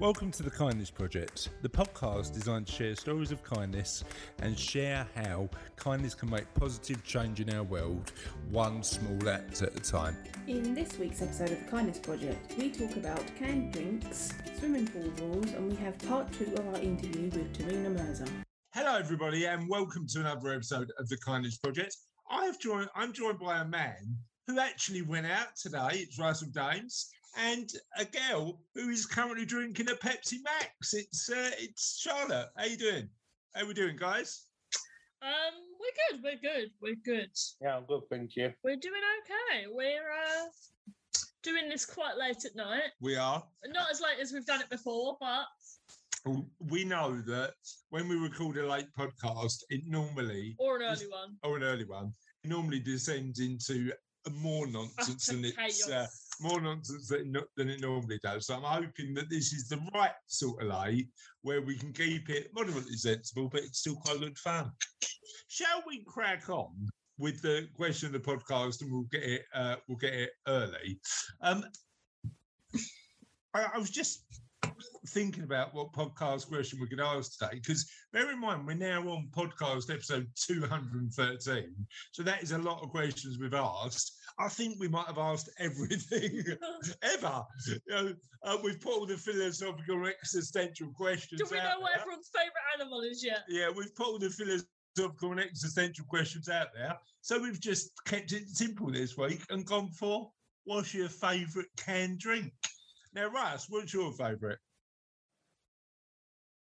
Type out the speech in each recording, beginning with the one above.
Welcome to the Kindness Project, the podcast designed to share stories of kindness and share how kindness can make positive change in our world, one small act at a time. In this week's episode of the Kindness Project, we talk about canned drinks, swimming pool rules, and we have part two of our interview with Tehmina Mirza. Hello, everybody, and welcome to another episode of the Kindness Project. I have joined. I'm joined by a man who actually went out today. It's Russell Dames, and a girl who is currently drinking a Pepsi Max. It's uh, it's Charlotte. How you doing? How we doing, guys? Um, we're good. We're good. We're good. Yeah, I'm good, thank you. We're doing okay. We're uh doing this quite late at night. We are. Not as late as we've done it before, but We know that when we record a late podcast, it normally or an early one. or an early one, it normally descends into more nonsense than it's uh, Chaos. More nonsense than, than it normally does. So I'm hoping that this is the right sort of late where we can keep it moderately sensible, but it's still quite good fun. Shall we crack on with the question of the podcast, and we'll get it uh, we'll get it early. Um, I, I was just thinking about what podcast question we could ask today because bear in mind we're now on podcast episode 213 so that is a lot of questions we've asked i think we might have asked everything ever you know, uh, we've put all the philosophical existential questions Do we out know what everyone's favourite animal is yet? yeah we've put all the philosophical and existential questions out there so we've just kept it simple this week and gone for what's your favourite canned drink now russ what's your favourite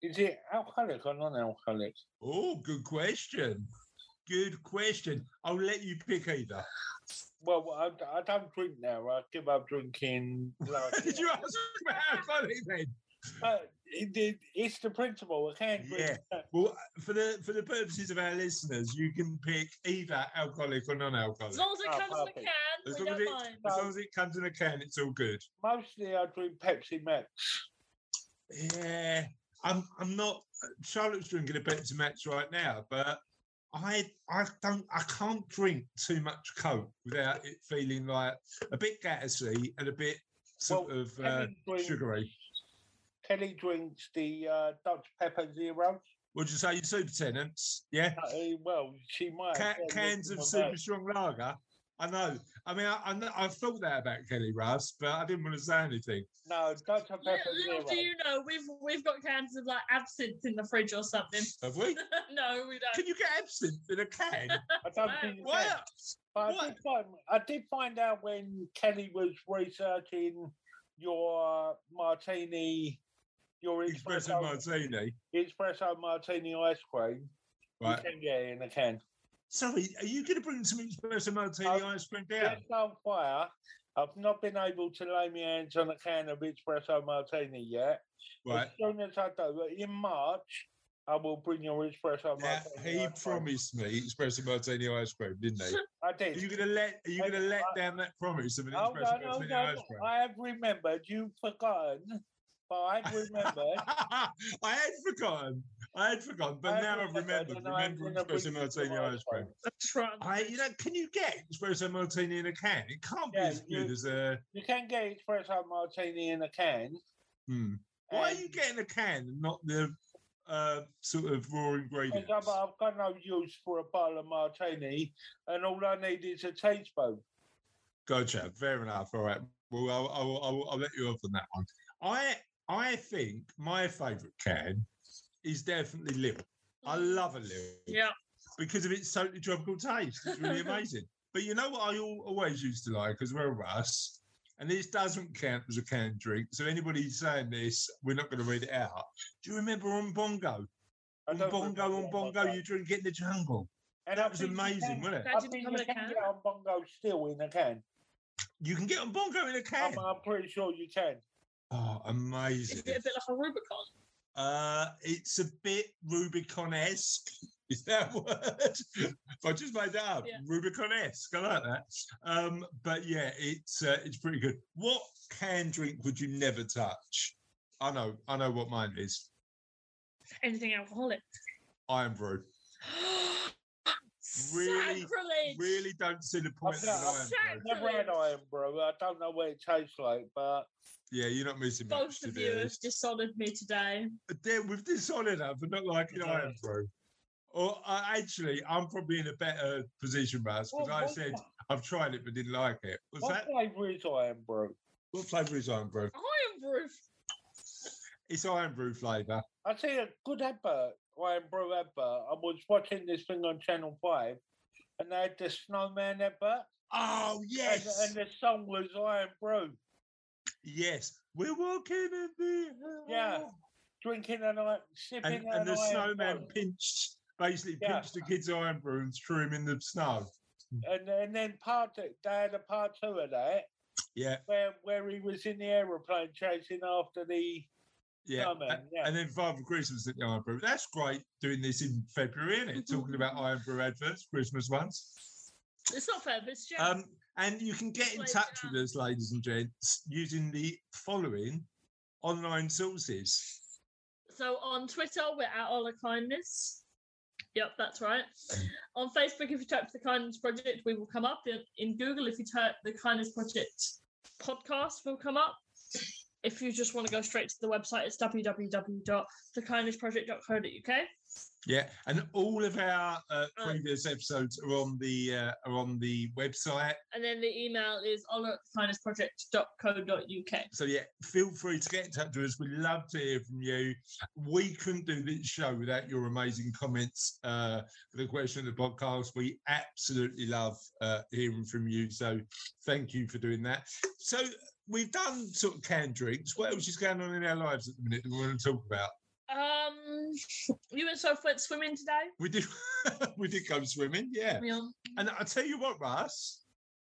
Is it alcoholic or non-alcoholic? Oh, good question. Good question. I'll let you pick either. Well, I, I don't drink now. I give up drinking. last Did you year. ask about alcoholic then? But it, it, it's the principle. I can't drink. Yeah. Well, for the for the purposes of our listeners, you can pick either alcoholic or non-alcoholic. As long as it Oh, comes in a can, As we long as, it, mind. as long as it comes in a can, it's all good. Mostly, I drink Pepsi Max. Yeah, I'm. I'm not. Charlotte's drinking a Pepsi Max right now, but I. I don't. I can't drink too much Coke without it feeling like a bit gassy and a bit sort Well, of uh, drinks- sugary. Kelly drinks the uh, Dr Pepper Zero. Would you say your Super Tennents? Yeah. Uh, well, she might. Ca- cans of super strong lager. I know. I mean, I, I, know- I've thought that about Kelly Russ, but I didn't want to say anything. No, Dr Pepper Little, Zero. little do you know, we've we've got cans of like absinthe in the fridge or something. Have we? no, we don't. Can you get absinthe in a can? I don't Wow. think you can. what? I What? did, find, I did find out when Kelly was researching your martini, your Espresso espresso, martini. espresso martini ice cream. Right. You can get it in a can. Sorry, are you going to bring some espresso martini Um, ice cream down? It's on fire. I've not been able to lay my hands on a can of espresso martini yet. Right. As soon as I do, in March, I will bring your espresso Now, martini. he ice cream. promised me espresso martini ice cream, didn't he? I did. Are you going to let? Are you going to let I- down that promise of an Oh, espresso no, martini no. ice cream? I have remembered. You've forgotten. But I've remembered. I had forgotten. I had forgotten, but I now I've remembered, remembered. Remember espresso martini ice cream. That's right. I, you know, can you get espresso martini in a can? It can't be Yeah, as good as a. You can get espresso martini in a can. Hmm. Why are you getting a can and not the uh, sort of raw ingredients? Because I've, I've got no use for a bottle of martini, and all I need is a teaspoon. Gotcha. Fair enough. All right. Well, I'll, I'll, I'll, I'll let you off on that one. I I think my favourite can is definitely Lilt. I mm. love a Lilt Yeah. because of its totally tropical taste. It's really amazing. But you know what I al- always used to like as well, Russ? And this doesn't count as a canned drink. So anybody saying this, we're not going to read it out. Do you remember on Bongo? On Bongo, on Bongo, you drink it in the jungle. and That was amazing, can- wasn't it? I think you a can can. get on bongo still in a can. You can get on Bongo in a can. I'm, I'm pretty sure you can. Oh, Is amazing. it a bit like a Rubicon? Uh, it's a bit Rubicon-esque. Is that a word? I just made that up. Yeah. Rubicon-esque. I like that. Um, but yeah, it's uh, it's pretty good. What canned drink would you never touch? I know, I know what mine is. Anything alcoholic? Irn-Bru. Really, Sacrilege! Really don't see the point of an I've Irn-Bru. Never had iron brew. I don't know what it tastes like, but Yeah, you're not missing much Both to of you have honest. dishonoured me today. There, we've dishonored her for not liking Yeah. Irn-Bru. Or uh, actually, I'm probably in a better position, Russ, because What- I what- said I've tried it but didn't like it. Was What that flavour is Irn-Bru? what flavour is Irn-Bru? Iron Brew. It's Irn-Bru flavour. I see a good advert, Irn-Bru advert. I was watching this thing on Channel 5 and they had the snowman advert. Oh And, yes, and the song was Iron Brew. Yes. We're walking in the Yeah. Drinking and I sipping and, and the an snowman Brew. pinched, basically Yeah. pinched the kid's Irn-Bru and threw him in the snow. And, and then part two, they had a part two of that Yeah, where, where he was in the aeroplane chasing after the yeah. snowman. And, Yeah. and then Father Christmas at the Irn-Bru. That's great doing this in February, isn't it? Talking about Irn-Bru adverts, Christmas ones. It's not fair, but it's Jen. Um, and you can get in touch with us, ladies and gents, using the following online sources. So on Twitter, we're at All the Kindness. Yep, that's right. On Facebook, if you type the Kindness Project, we will come up. In, in Google, if you type the Kindness Project podcast, will come up. If you just want to go straight to the website, it's www.thekindnessproject.co.uk. Yeah, and all of our uh, previous episodes are on the uh, are on the website. And then the email is honor@thekindnessproject.co.uk. So yeah, feel free to get in touch with us. We'd love to hear from you. We couldn't do this show without your amazing comments uh, for the question of the podcast. We absolutely love uh, hearing from you. So thank you for doing that. So we've done sort of canned drinks. What else is going on in our lives at the minute that we want to talk about? Um, you and Soph went swimming today. We did we did go swimming, yeah. Yeah. And I tell you what, Russ,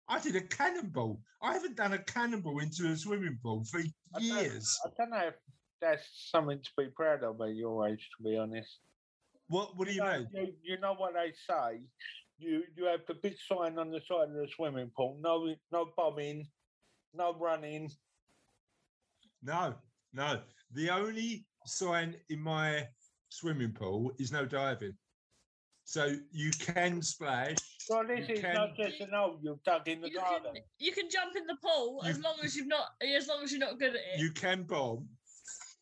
I did a cannonball. I haven't done a cannonball into a swimming pool for I don't- years. I don't know if that's something to be proud of at your age, to be honest. What what do you know, mean? You, you know what they say. You you have the big sign on the side of the swimming pool. No no bombing, no running. No, no. The only sign in my swimming pool is no diving. So you can splash. So this You is can- not just an hole you've dug in the You garden. can, you can jump in the pool as long as you've not as long as you're not good at it. You can bomb.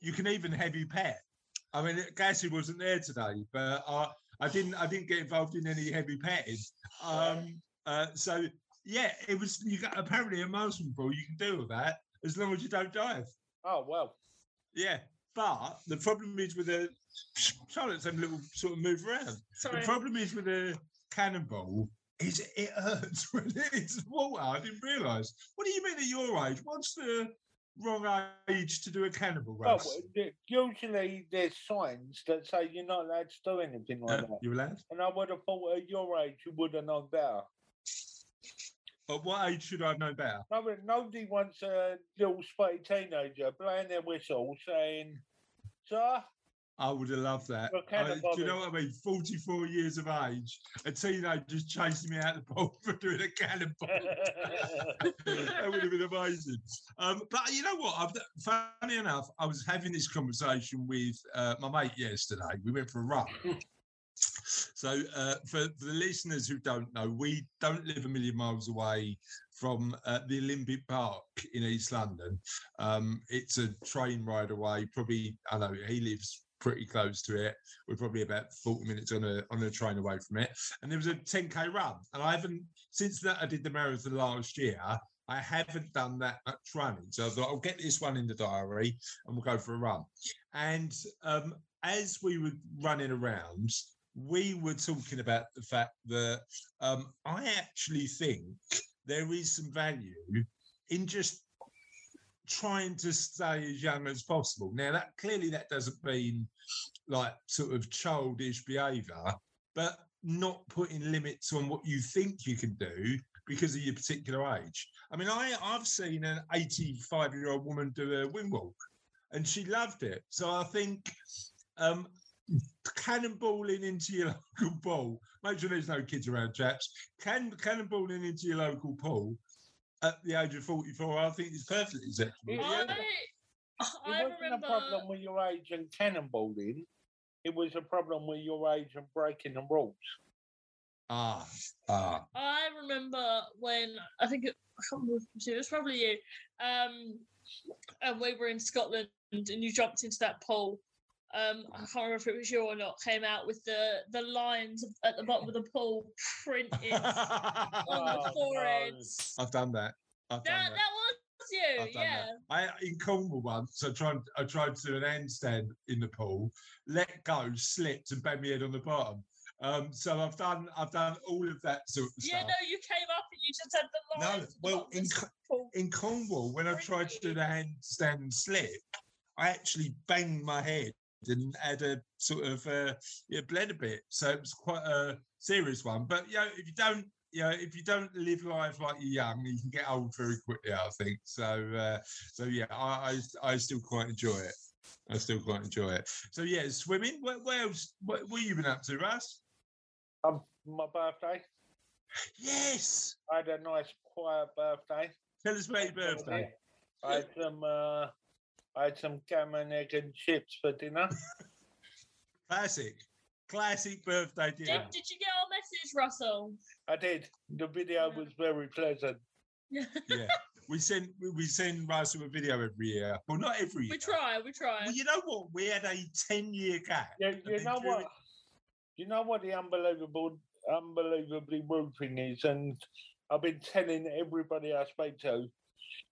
You can even heavy pet. I mean, Gassy wasn't there today, but I, I didn't. I didn't get involved in any heavy petting. Um, uh, so yeah, it was. You got apparently a swimming pool. You can do with that as long as you don't dive. Oh well. Yeah, but the problem is with a Charlotte's having a little sort of move around. Sorry. The problem is with a cannonball is it hurts when it's water. I didn't realise. What do you mean at your age? What's the wrong age to do a cannonball Well, Russ? th- usually there's signs that say you're not allowed to do anything like Uh, that. You're allowed? And I would have thought at your age you would have known better. At what age should I have known better? No, but nobody wants a little spotty teenager blowing their whistle saying, Sir, I would have loved that. I- do you know what I mean? 44 years of age, a teenager just chasing me out the pool for doing a cannonball. that would have been amazing. Um, but you know what? I've, funny enough, I was having this conversation with uh, my mate yesterday. We went for a run. So, uh, for, for the listeners who don't know, we don't live a million miles away from uh, the Olympic Park in East London. Um, it's a train ride away. Probably, I know he lives pretty close to it. We're probably about 40 minutes on a on a train away from it. And there was a 10k run, and I haven't since that I did the marathon last year. I haven't done that much running, so I thought I'll get this one in the diary and we'll go for a run. And um, as we were running around, we were talking about the fact that um, I actually think there is some value in just trying to stay as young as possible. Now, that clearly that doesn't mean like sort of childish behaviour, but not putting limits on what you think you can do because of your particular age. I mean, I I've seen an 85 year old woman do a wing walk, and she loved it. So I think um, cannonballing into your local pool. Make sure there's no kids around, chaps. Can cannonballing into your local pool at the age of 44, I think is perfectly acceptable. Yeah. I, It I wasn't remember. a problem with your age and cannonballing. It was a problem with your age and breaking the rules. Ah, ah. I remember when I think it, I can't remember, it was probably you. Um, and we were in Scotland and you jumped into that pool. Um, I can't remember if it was you or not. Came out with the the lines at the bottom of the pool printed on the Oh, foreheads. I've done that. I've done That, that. that was you, yeah. that. I in Cornwall once. I tried. I tried to do an handstand in the pool, let go, slipped, and banged my head on the bottom. Um, so I've done. I've done all of that sort of Yeah, stuff. no, you came up and you just had the No, lines. at the well, in pool. in Cornwall, when I tried to do the handstand and slip, I actually banged my head and had a sort of uh, yeah, bled a bit. So it was quite a serious one. But you know, if you don't, you know, if you don't live life like you're young, you can get old very quickly. I think so. Uh, so yeah, I, I I still quite enjoy it. I still quite enjoy it. So yeah, swimming. Where, where else? What, what you been up to, Russ? Um, my birthday. Yes. I had a nice quiet birthday. Tell us about your birthday. I had some. Uh, I had some gammon, egg, and chips for dinner. Classic. Classic birthday Did, dinner. did you get our message, Russell? I did. The video was very pleasant. yeah. We send we- we send Russell a video every year. Well, not every year. we try, we try. Well, you know what? We had a ten year gap. Yeah, you know during- what? You know what the unbelievable, unbelievably roofing is, and I've been telling everybody I speak to,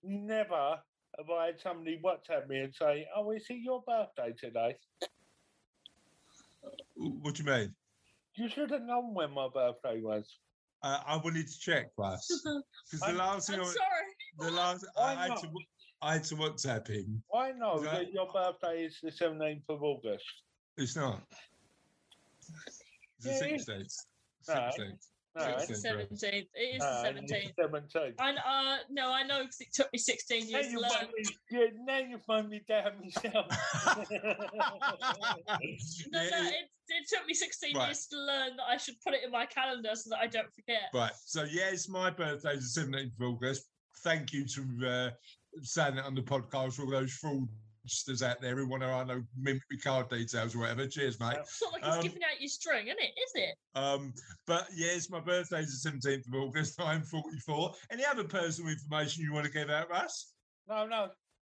never have I had somebody WhatsApp me and say, "Oh, is it your birthday today?" What do you mean? You should have known when my birthday was. Uh, I wanted to check, first. Because the last thing I'm I, sorry. the last I, had to, I had to WhatsApp him. I know that, your birthday is the 17th of August. It's not. It's yeah, the 16th. 16th. Right. It's the seventeenth. It is the seventeenth. Seventeenth. And uh, no, I know because it took me sixteen years to learn. Yeah, now you find me down no, no, it, it, took me sixteen right. years to learn that I should put it in my calendar so that I don't forget. Right. So yes, my birthday the seventeenth of August. Thank you to uh, saying it on the podcast, all those fraud fraudsters out there who want to I know mimic my card details or whatever. Cheers, mate. It's not like it's Um, giving out your string, is it? Is it? Um, but yes, my birthday is the seventeenth of August. I'm forty-four. Any other personal information you want to give out, Russ? no, no.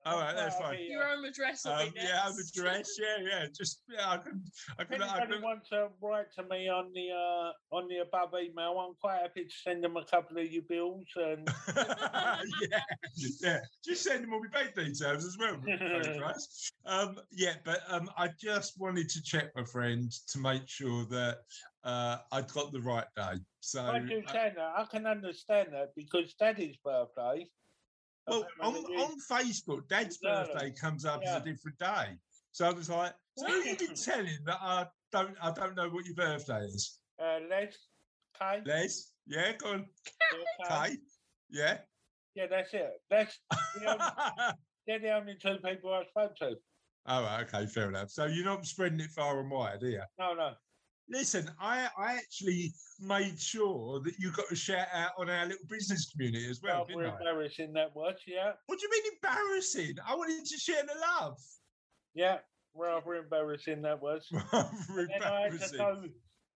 All right, that's Well, I fine. mean, Your own address will Um, be yeah, I'm next. address. Yeah, yeah. Just yeah, I can, I If can, I anybody can. wants to write to me on the uh, on the above email, I'm quite happy to send them a couple of your bills and yeah, yeah. Just send them all my bank details as well. Um, yeah, but um, I just wanted to check my friend to make sure that uh, I'd got the right day. So I do uh, say that. I can understand that because Daddy's birthday. Well, on, on Facebook, Dad's No, no. birthday comes up as a different day. So I was like, so who you been telling that I don't I don't know what your birthday is? uh, Les, Kay, Les? Yeah, go on. yeah, Kay. Kay? Yeah. Yeah, that's it. That's the only, they're the only two people I spoke to. Oh, okay, fair enough. So you're not spreading it far and wide, are you? No, no. Listen, I, I actually made sure that you got a shout out on our little business community as well, didn't I? embarrassing that was. Yeah, What do you mean embarrassing? I wanted to share the love. yeah. Rather embarrassing that was. Rather Then I had to embarrassing. go.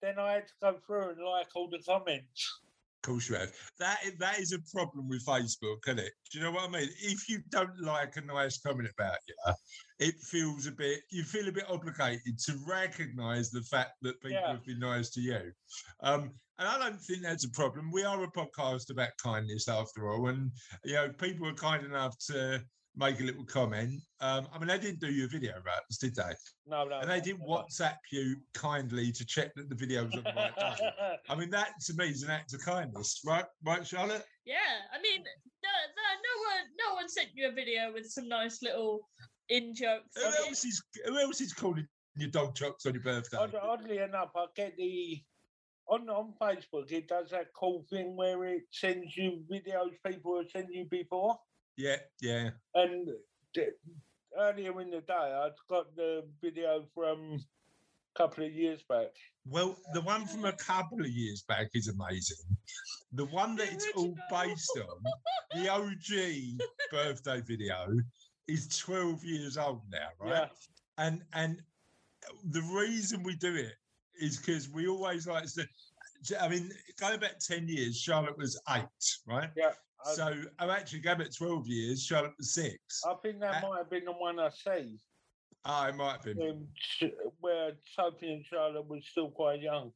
Then I had to go through and like all the comments. Of course you have. That that is a problem with Facebook, isn't it? Do you know what I mean? If you don't like a nice comment about you, it feels a bit. You feel a bit obligated to recognise the fact that people Yeah. have been nice to you. Um, and I don't think that's a problem. We are a podcast about kindness, after all, and you know people are kind enough to make a little comment. Um, I mean, they didn't do your video, right? Did they? No, no. And they didn't no. WhatsApp you kindly to check that the video was on the right day. I mean, that to me is an act of kindness, right? Right, Charlotte? Yeah, I mean, no, no, no one, no one sent you a video with some nice little in jokes. Who else is who else is calling your dog chocks on your birthday? Oddly enough, I get the on on Facebook. It does that cool thing where it sends you videos people have sent you before. Yeah, yeah. And earlier in the day, I'd got the video from a couple of years back. Well, the one from a couple of years back is amazing. The one that The it's all based on, the OG birthday video, is 12 years old now, right? Yeah. And and the reason we do it is because we always like to. I mean, going back 10 years, Charlotte was eight, right? Yeah. I, So I'm actually going at 12 years, Charlotte was six. I think that Uh, might have been the one I see, Ah, it might have been. um, where Sophie and Charlotte was still quite young.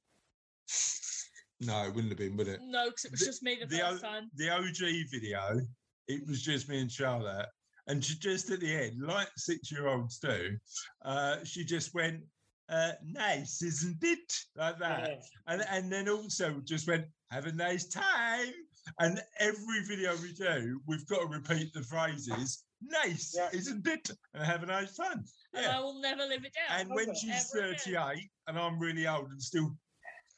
No, it wouldn't have been, would it? No, because it was The- just me the, the first o- time. The OG video, it was just me and Charlotte. And she just at the end, like six year olds do, uh, she just went, uh, nice, isn't it? Like that. Yeah. And, and then also just went, have a nice time. And every video we do, we've got to repeat the phrases, nice, Yeah. isn't it? And have a nice time. And I will never live it down. And when she's Ever again. 38 and I'm really old and still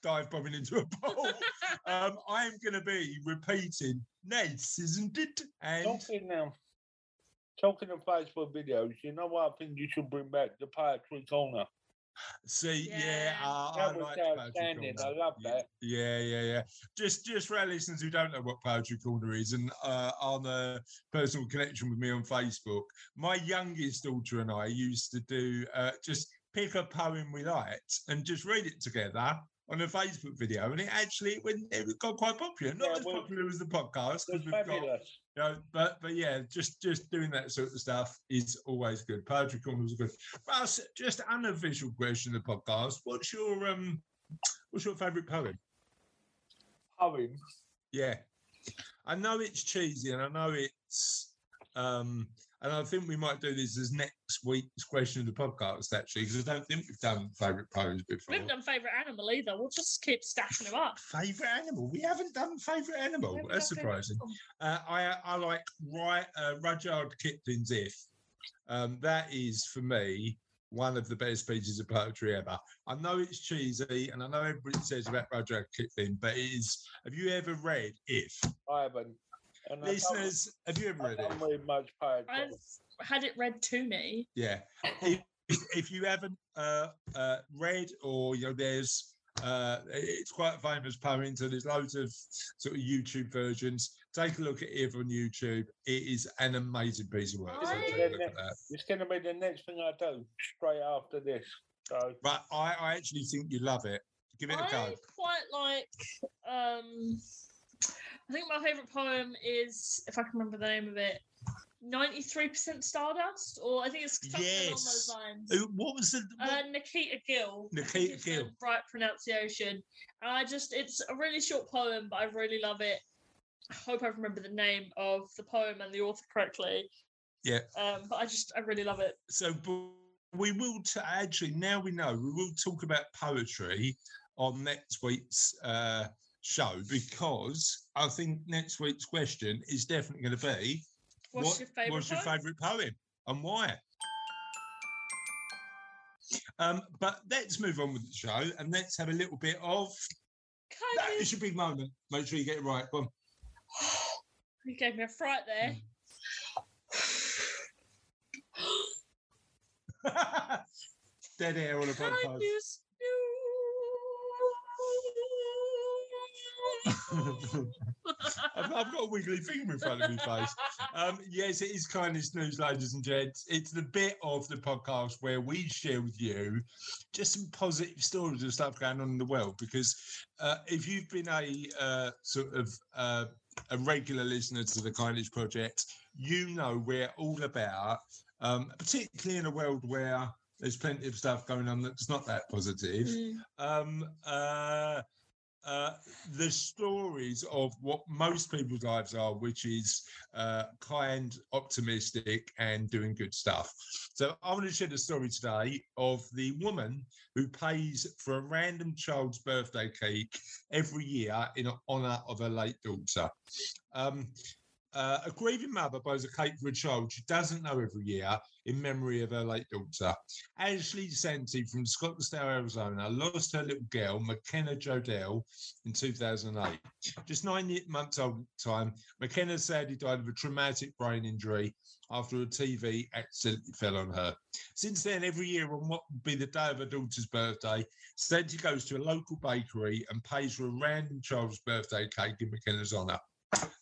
dive bombing into a bowl, um, I'm going to be repeating, nice, isn't it? And Talking now, talking of Facebook videos, you know what I think you should bring back the poetry corner. See, yeah, Yeah. uh, I was like Poetry outstanding. I love that. Yeah, yeah, yeah. Just, just for our listeners who don't know what Poetry Corner is, and uh, on a personal connection with me on Facebook, my youngest daughter and I used to do uh, just pick a poem we liked and just read it together on a Facebook video, and it actually went, it got quite popular. Not Yeah, as well, popular as the podcast because we've got fabulous. You know, but but yeah, just just doing that sort of stuff is always good. Poetry corner was good. Russ, just unofficial question of the podcast. What's your um what's your favourite poem? Poem. Yeah. I know it's cheesy and I know it's um and I think we might do this as next week's question of the podcast actually, because I don't think we've done favourite poems before. We haven't done favourite animal either. We'll just keep stashing them up. Favourite animal? We haven't done favourite animal. That's surprising. animal. Uh, I I like Ry, uh, Rudyard Kipling's If. Um, that is for me one of the best pieces of poetry ever. I know it's cheesy, and I know everybody says about Rudyard Kipling, but it is. Have you ever read If? I haven't. And I Listeners, have you ever read it? read much. I've had it read to me. Yeah. if, if you haven't uh, uh, read, or you know, there's. Uh, it's quite a famous poem, so there's loads of sort of YouTube versions. Take a look at it on YouTube. It is an amazing piece of work. So I- take a look at that. It's going to be the next thing I do straight after this. So But I, I actually think you love it. Give it a I go. I quite like. Um, I think my favourite poem is, if I can remember the name of it, ninety-three percent Stardust, or I think it's something along those lines. What was the? what- Uh, Nikita Gill. Nikita Gill. Right pronunciation. And I just, it's a really short poem, but I really love it. I hope I remember the name of the poem and the author correctly. Yeah. Um, but I just, I really love it. so we will t- actually now we know we will talk about poetry on next week's uh, show because I think next week's question is definitely going to be What's what- your favourite what's your poem? favourite poem and why? Um, but let's move on with the show and let's have a little bit of that Kind is your big moment. Make sure you get it right. Go on. You gave me a fright there. Dead air on a podcast. I've, I've got a wiggly finger in front of my face. Um, yes, it is kindness news, ladies and gents. It's the bit of the podcast where we share with you just some positive stories of stuff going on in the world. Because uh, if you've been a uh, sort of uh, a regular listener to the Kindness Project, you know we're all about, um, particularly in a world where there's plenty of stuff going on that's not that positive Mm. um, uh, the stories of what most people's lives are, which is uh, kind, optimistic, and doing good stuff. So I want to share the story today of the woman who pays for a random child's birthday cake every year in honour of her late daughter. Um, uh, a grieving mother buys a cake for a child she doesn't know every year in memory of her late daughter. Ashley Santee from Scottsdale, Arizona, lost her little girl, McKenna Jodell, in 2008. Just nine months old at the time, McKenna sadly died of a traumatic brain injury after a TV accidentally fell on her. Since then, every year on what would be the day of her daughter's birthday, Santee goes to a local bakery and pays for a random child's birthday cake in McKenna's honour.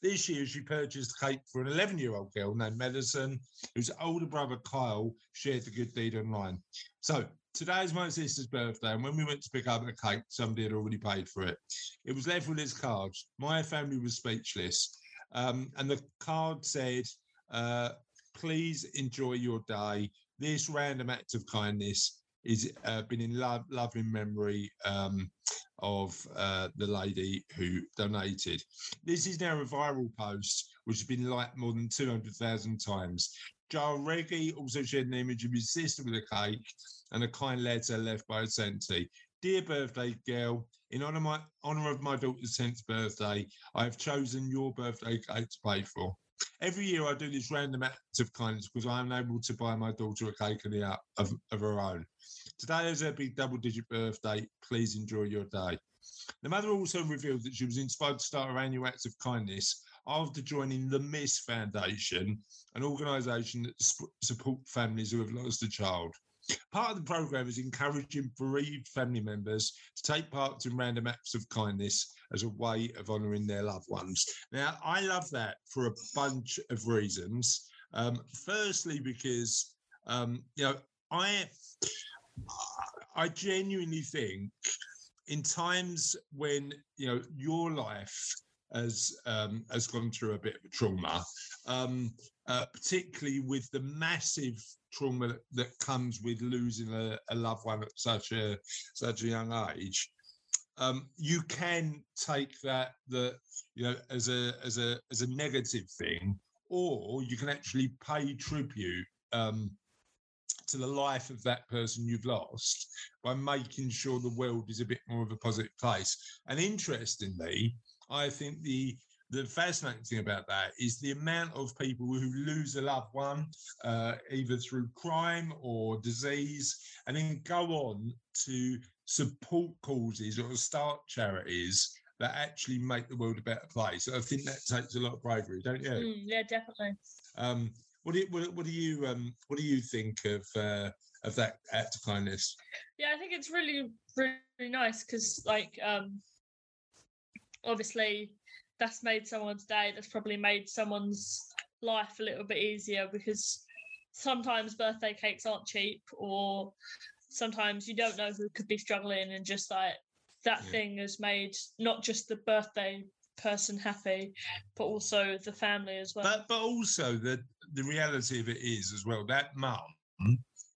This year, she purchased cake for an 11 year old girl named Madison, whose older brother Kyle shared the good deed online. So, today is my sister's birthday, and when we went to pick up the cake, somebody had already paid for it. It was left with this card. My family was speechless. Um, and the card said, uh, "Please enjoy your day. This random act of kindness is uh, been in love, loving memory um, of uh, the lady who donated. This is now a viral post which has been liked more than 200,000 times. Joel Reggie also shared an image of his sister with a cake and a kind letter left by a Santee. Dear birthday girl, in honor, my, honor of my daughter's 10th birthday, I have chosen your birthday cake to pay for. Every year I do this random act of kindness because I am able to buy my daughter a cake and the, of, of her own. Today is her big double digit birthday. Please enjoy your day. The mother also revealed that she was inspired to start her annual acts of kindness after joining the Miss Foundation, an organisation that sp- support families who have lost a child. Part of the programme is encouraging bereaved family members to take part in random acts of kindness as a way of honouring their loved ones. Now, I love that for a bunch of reasons. Um, firstly, because um, you know, I I genuinely think in times when you know your life has um, has gone through a bit of a trauma, um, uh, particularly with the massive trauma that, comes with losing a, a, loved one at such a such a young age. Um, you can take that that you know as a as a as a negative thing, or you can actually pay tribute um, to the life of that person you've lost by making sure the world is a bit more of a positive place. And interestingly, I think the the fascinating thing about that is the amount of people who lose a loved one, uh, either through crime or disease, and then go on to support causes or start charities that actually make the world a better place. I think that takes a lot of bravery, don't you? Mm, yeah, definitely. Um, what do you, what, what do you um, what do you think of uh, of that act of kindness? Yeah, I think it's really really nice because like um, obviously that's made someone's day. That's probably made someone's life a little bit easier because sometimes birthday cakes aren't cheap or sometimes you don't know who could be struggling and just like that yeah. thing has made not just the birthday person happy, but also the family as well. But but also the the reality of it is as well that mum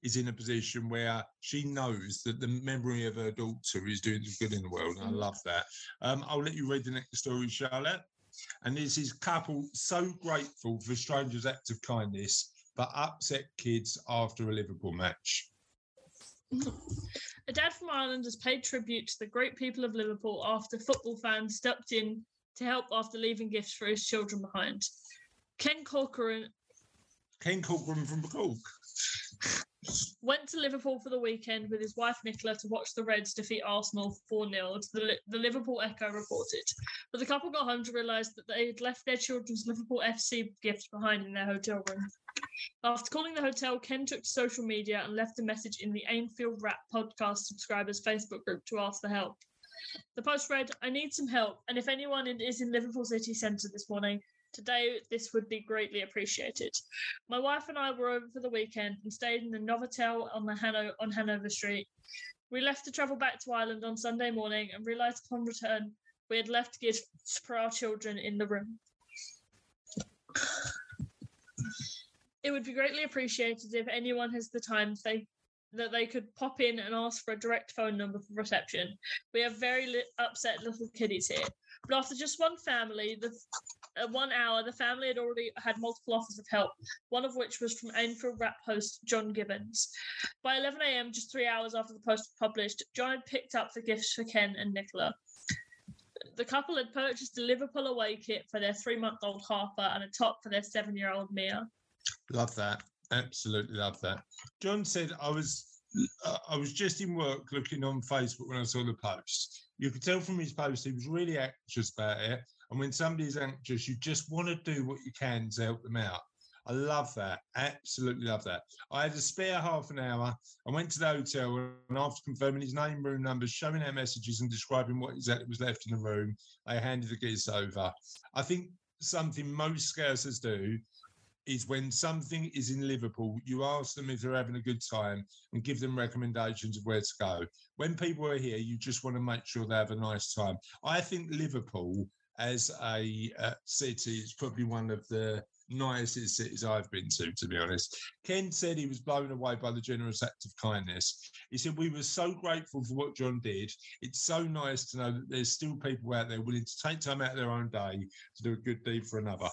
is in a position where she knows that the memory of her daughter is doing good in the world. And I mm. love that. Um, I'll let you read the next story, Charlotte. And this is a couple so grateful for strangers' act of kindness, but upset kids after a Liverpool match. A dad from Ireland has paid tribute to the great people of Liverpool after football fans stepped in to help after leaving gifts for his children behind. Ken Corcoran. Ken Corcoran from Cork. Went to Liverpool for the weekend with his wife Nicola to watch the Reds defeat Arsenal 4 0, the, the Liverpool Echo reported. But the couple got home to realise that they had left their children's Liverpool FC gifts behind in their hotel room. After calling the hotel, Ken took to social media and left a message in the Anfield Wrap podcast subscribers Facebook group to ask for help. The post read, I need some help, and if anyone is in Liverpool city centre this morning, today this would be greatly appreciated. My wife and I were over for the weekend and stayed in the Novotel on the Hano- on Hanover Street. We left to travel back to Ireland on Sunday morning and realised upon return we had left gifts for our children in the room. It would be greatly appreciated if anyone has the time they that they could pop in and ask for a direct phone number for reception. We have very li- upset little kiddies here. But after just one family, the uh, one hour, the family had already had multiple offers of help, one of which was from Anfield Wrap host John Gibbons. By 11 a.m., just three hours after the post was published, John had picked up the gifts for Ken and Nicola. The couple had purchased a Liverpool away kit for their three month old Harper and a top for their seven year old Mia. Love that. Absolutely love that. John said, I was uh, I was just in work looking on Facebook when I saw the post. You could tell from his post he was really anxious about it. And when somebody's anxious, you just want to do what you can to help them out. I love that. Absolutely love that. I had a spare half an hour. I went to the hotel and after confirming his name, room numbers, showing our messages and describing what exactly was left in the room, I handed the geese over. I think something most scousers do is when something is in Liverpool, you ask them if they're having a good time and give them recommendations of where to go. When people are here, you just want to make sure they have a nice time. I think Liverpool as a uh, city, is probably one of the nicest cities I've been to, to be honest. Ken said he was blown away by the generous act of kindness. He said, We were so grateful for what John did. It's so nice to know that there's still people out there willing to take time out of their own day to do a good deed for another.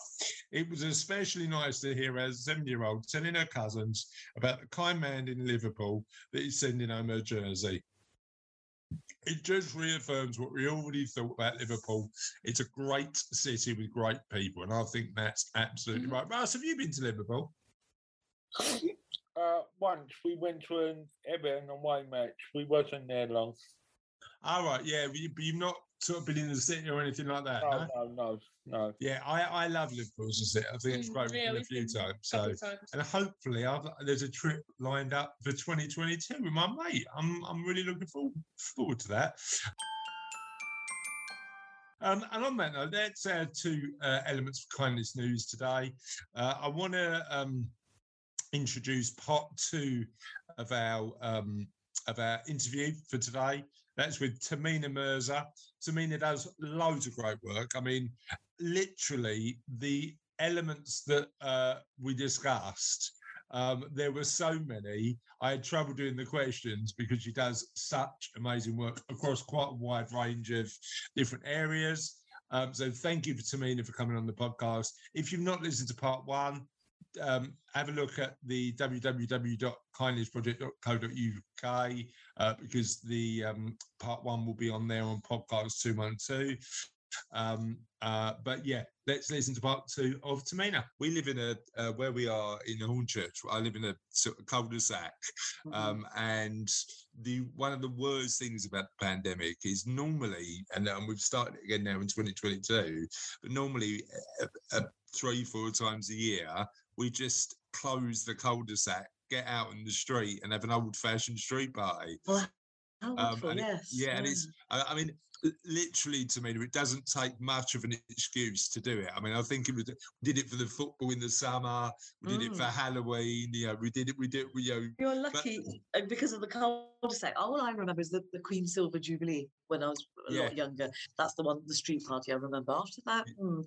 It was especially nice to hear a seven year old telling her cousins about the kind man in Liverpool that he's sending home her jersey it just reaffirms what we already thought about Liverpool. It's a great city with great people, and I think that's absolutely Mhm. right. Russ, have you been to Liverpool? Uh, once we went to an Everton away match. We wasn't there long. All right, yeah, but you- but you've not sort of been in the city or anything like that. No, no? no, no, no. Yeah, I, I love Liverpool as a city. I think it's Mm, great. We've yeah, been a few times. So, times. and hopefully, I've, there's a trip lined up for 2022 with my mate. I'm I'm really looking forward forward to that. Um, and on that note, that's our two uh, elements of kindness news today. Uh, I want to um, introduce part two of our um, of our interview for today. That's with Tehmina Mirza. Tehmina does loads of great work. I mean, literally the elements that uh, we discussed. Um, there were so many. I had trouble doing the questions because she does such amazing work across quite a wide range of different areas. Um, so thank you for Tehmina for coming on the podcast. If you've not listened to part one, um, have a look at the www.kindnessproject.co.uk uh, because the um, part one will be on there on podcast 212. Um, uh, but yeah, let's listen to part two of Tehmina. We live in a uh, where we are in Hornchurch. I live in a sort of cul-de-sac, um, and the one of the worst things about the pandemic is normally, and, um, we've started again now in 2022, but normally uh, uh, three, four times a year, we just close the cul-de-sac, get out in the street, and have an old-fashioned street party. How Um, wonderful, and it- yes. yeah, and it's I, I mean, literally to me, it doesn't take much of an excuse to do it. I mean, I think it was we did it for the football in the summer, we did it for Mm. Halloween. You know, we did it. We did. We you know, You're lucky uh, because of the cul-de-sac. All I remember is the, the Queen Silver Jubilee when I was a Yeah. lot younger. That's the one, the street party I remember. After that, hmm,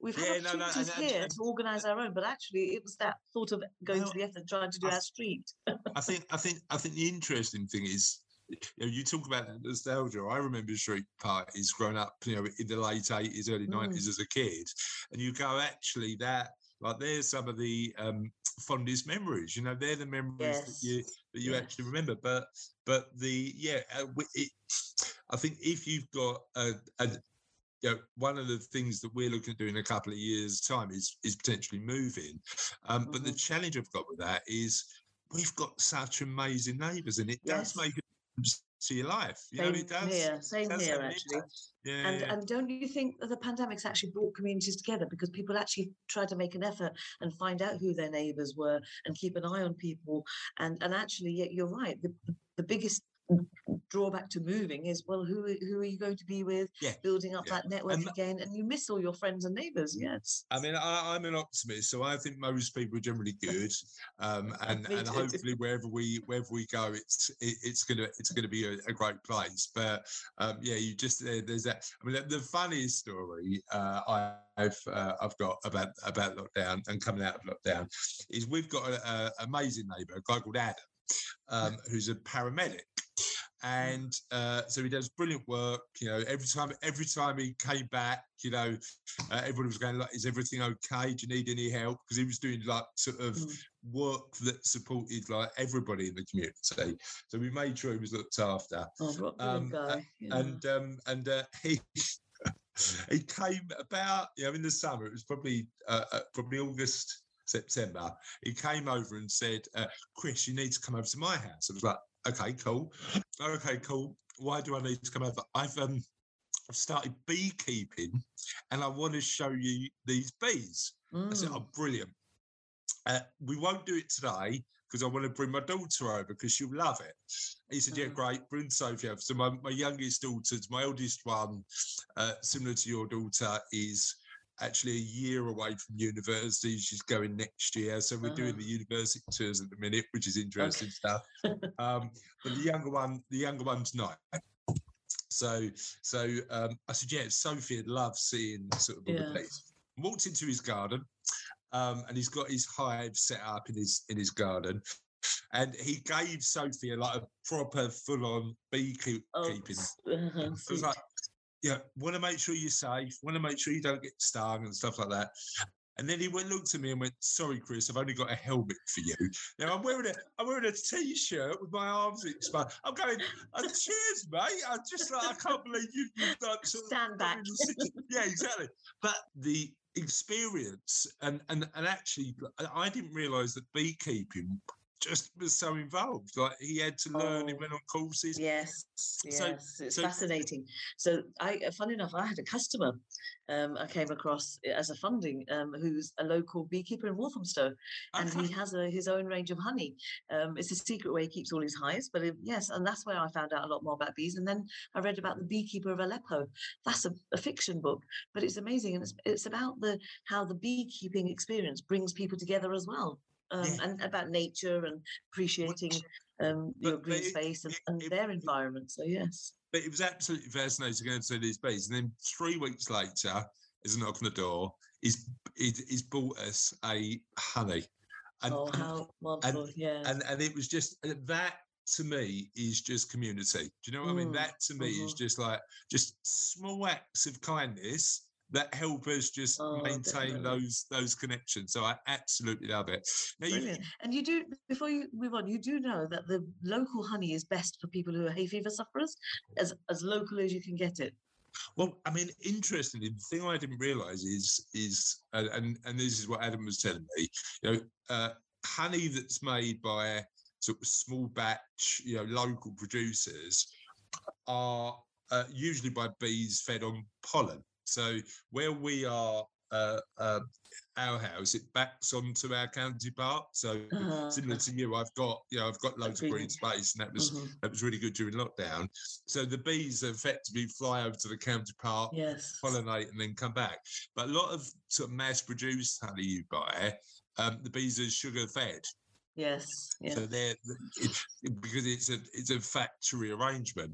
we've had Yeah, no, no, opportunities and- here and- to organise our own, but actually it was that thought of going to the effort trying to do I our street. I think. I think. I think the interesting thing is. You know, you talk about nostalgia. I remember street parties growing up, you know, in the late eighties, early Mm. nineties as a kid, and you go, actually, that like there's some of the um, fondest memories. You know, they're the memories that you that you Yes. actually remember. But but the yeah, uh, it, I think if you've got a, a you know, one of the things that we're looking at doing in a couple of years' time is is potentially moving. Um, But the Mhm. challenge I've got with that is we've got such amazing neighbours, and it does make a to your life. You know, Same it does. here, same does here actually. Yeah, And yeah. and don't you think that the pandemic's actually brought communities together because people actually tried to make an effort and find out who their neighbours were and keep an eye on people and and actually yeah, you're right the- the biggest drawback to moving is well who are- who are you going to be with Yeah, building up yeah. that network And- again and you miss all your friends and neighbours yes I mean, I, I'm an optimist, so I think most people are generally good, um, and and hopefully wherever we wherever we go, it's it, it's gonna it's gonna be a, a great place. But um, yeah, you just there, there's that. I mean, the, the funniest story uh, I've uh, I've got about about lockdown and coming out of lockdown is we've got an amazing neighbour, a guy called Adam, um, who's a paramedic. And uh, so he does brilliant work. You know, every time, every time he came back, you know, uh, everybody was going like, "Is everything okay? Do you need any help?" Because he was doing like sort of Mm. work that supported like everybody in the community. So we made sure he was looked after. oh Um, guy yeah. And um, and uh, he he came about you know in the summer. It was probably uh, uh, probably August. September, he came over and said, uh, "Chris, you need to come over to my house." I was like, "Okay, cool, okay, cool. Why do I need to come over? I've um, I've started beekeeping, and I want to show you these bees." I said, Mm. "Oh, brilliant! Uh, we won't do it today because I want to bring my daughter over because she'll love it." He said, "Yeah, Mhm. great. Bring Sophie over." So my, my youngest daughter, my oldest one, uh, similar to your daughter, is actually a year away from university. She's going next year, so we're doing Uh-huh. the university tours at the minute, which is interesting stuff. Um, but the younger one, the younger one's not. So, so um, I said, yeah, Sophie would love seeing sort of all Yeah. the bees. Walked into his garden, um, and he's got his hive set up in his in his garden, and he gave Sophie a, like a proper full-on beekeeping. Oh, It was like, yeah, want to make sure you're safe, want to make sure you don't get stung and stuff like that. And then he went, looked at me and went, "Sorry, Chris, I've only got a helmet for you. Now I'm wearing a, I'm wearing a t-shirt with my arms exposed. I'm going, oh, cheers, mate. I just like, I can't believe you, you've done sort Stand back. in the situ- yeah, exactly. But the experience and and and actually, I- I didn't realise that beekeeping just was so involved. Like he had to learn. He Oh. went on courses. Yes, So- yes, it's so- fascinating. So, I, uh, funny enough, I had a customer um, I came across as a funding um, who's a local beekeeper in Walthamstow, and he has a, his own range of honey. Um, it's a secret way he keeps all his hives, but uh, yes, and that's where I found out a lot more about bees. And then I read about the beekeeper of Aleppo. That's a, a fiction book, but it's amazing, and it's it's about the how the beekeeping experience brings people together as well. Um, Yeah. and about nature and appreciating um, your green it- space and, and it- their environment. So yes, But it was absolutely fascinating going to see these bees. And then three weeks later, there's a knock on the door. He's he's, bought us a honey, and oh how wonderful! yeah, and and it was just uh, that to me is just community. Do you know what I mean? Mm, That to me is mhm. just like just small acts of kindness that help us just Oh, maintain definitely. those those connections. So I absolutely love it. Now you. And you do before you move on, you do know that the local honey is best for people who are hay fever sufferers, as as local as you can get it. Well, I mean, interestingly, the thing I didn't realise is is uh, and and this is what Adam was telling me. You know, uh, honey that's made by sort of small batch, you know, local producers are uh, usually by bees fed on pollen. So where we are. Uh, uh, our house it backs onto our counterpart so Uh-huh. similar to you i've got you know i've got loads of green space and that was Mhm. that was really good during lockdown. So the bees effectively fly over to the counterpart, Yes. pollinate, and then come back. But a lot of sort of mass-produced honey you buy, um, the bees are sugar Yes. So they're because it's a it's a factory arrangement,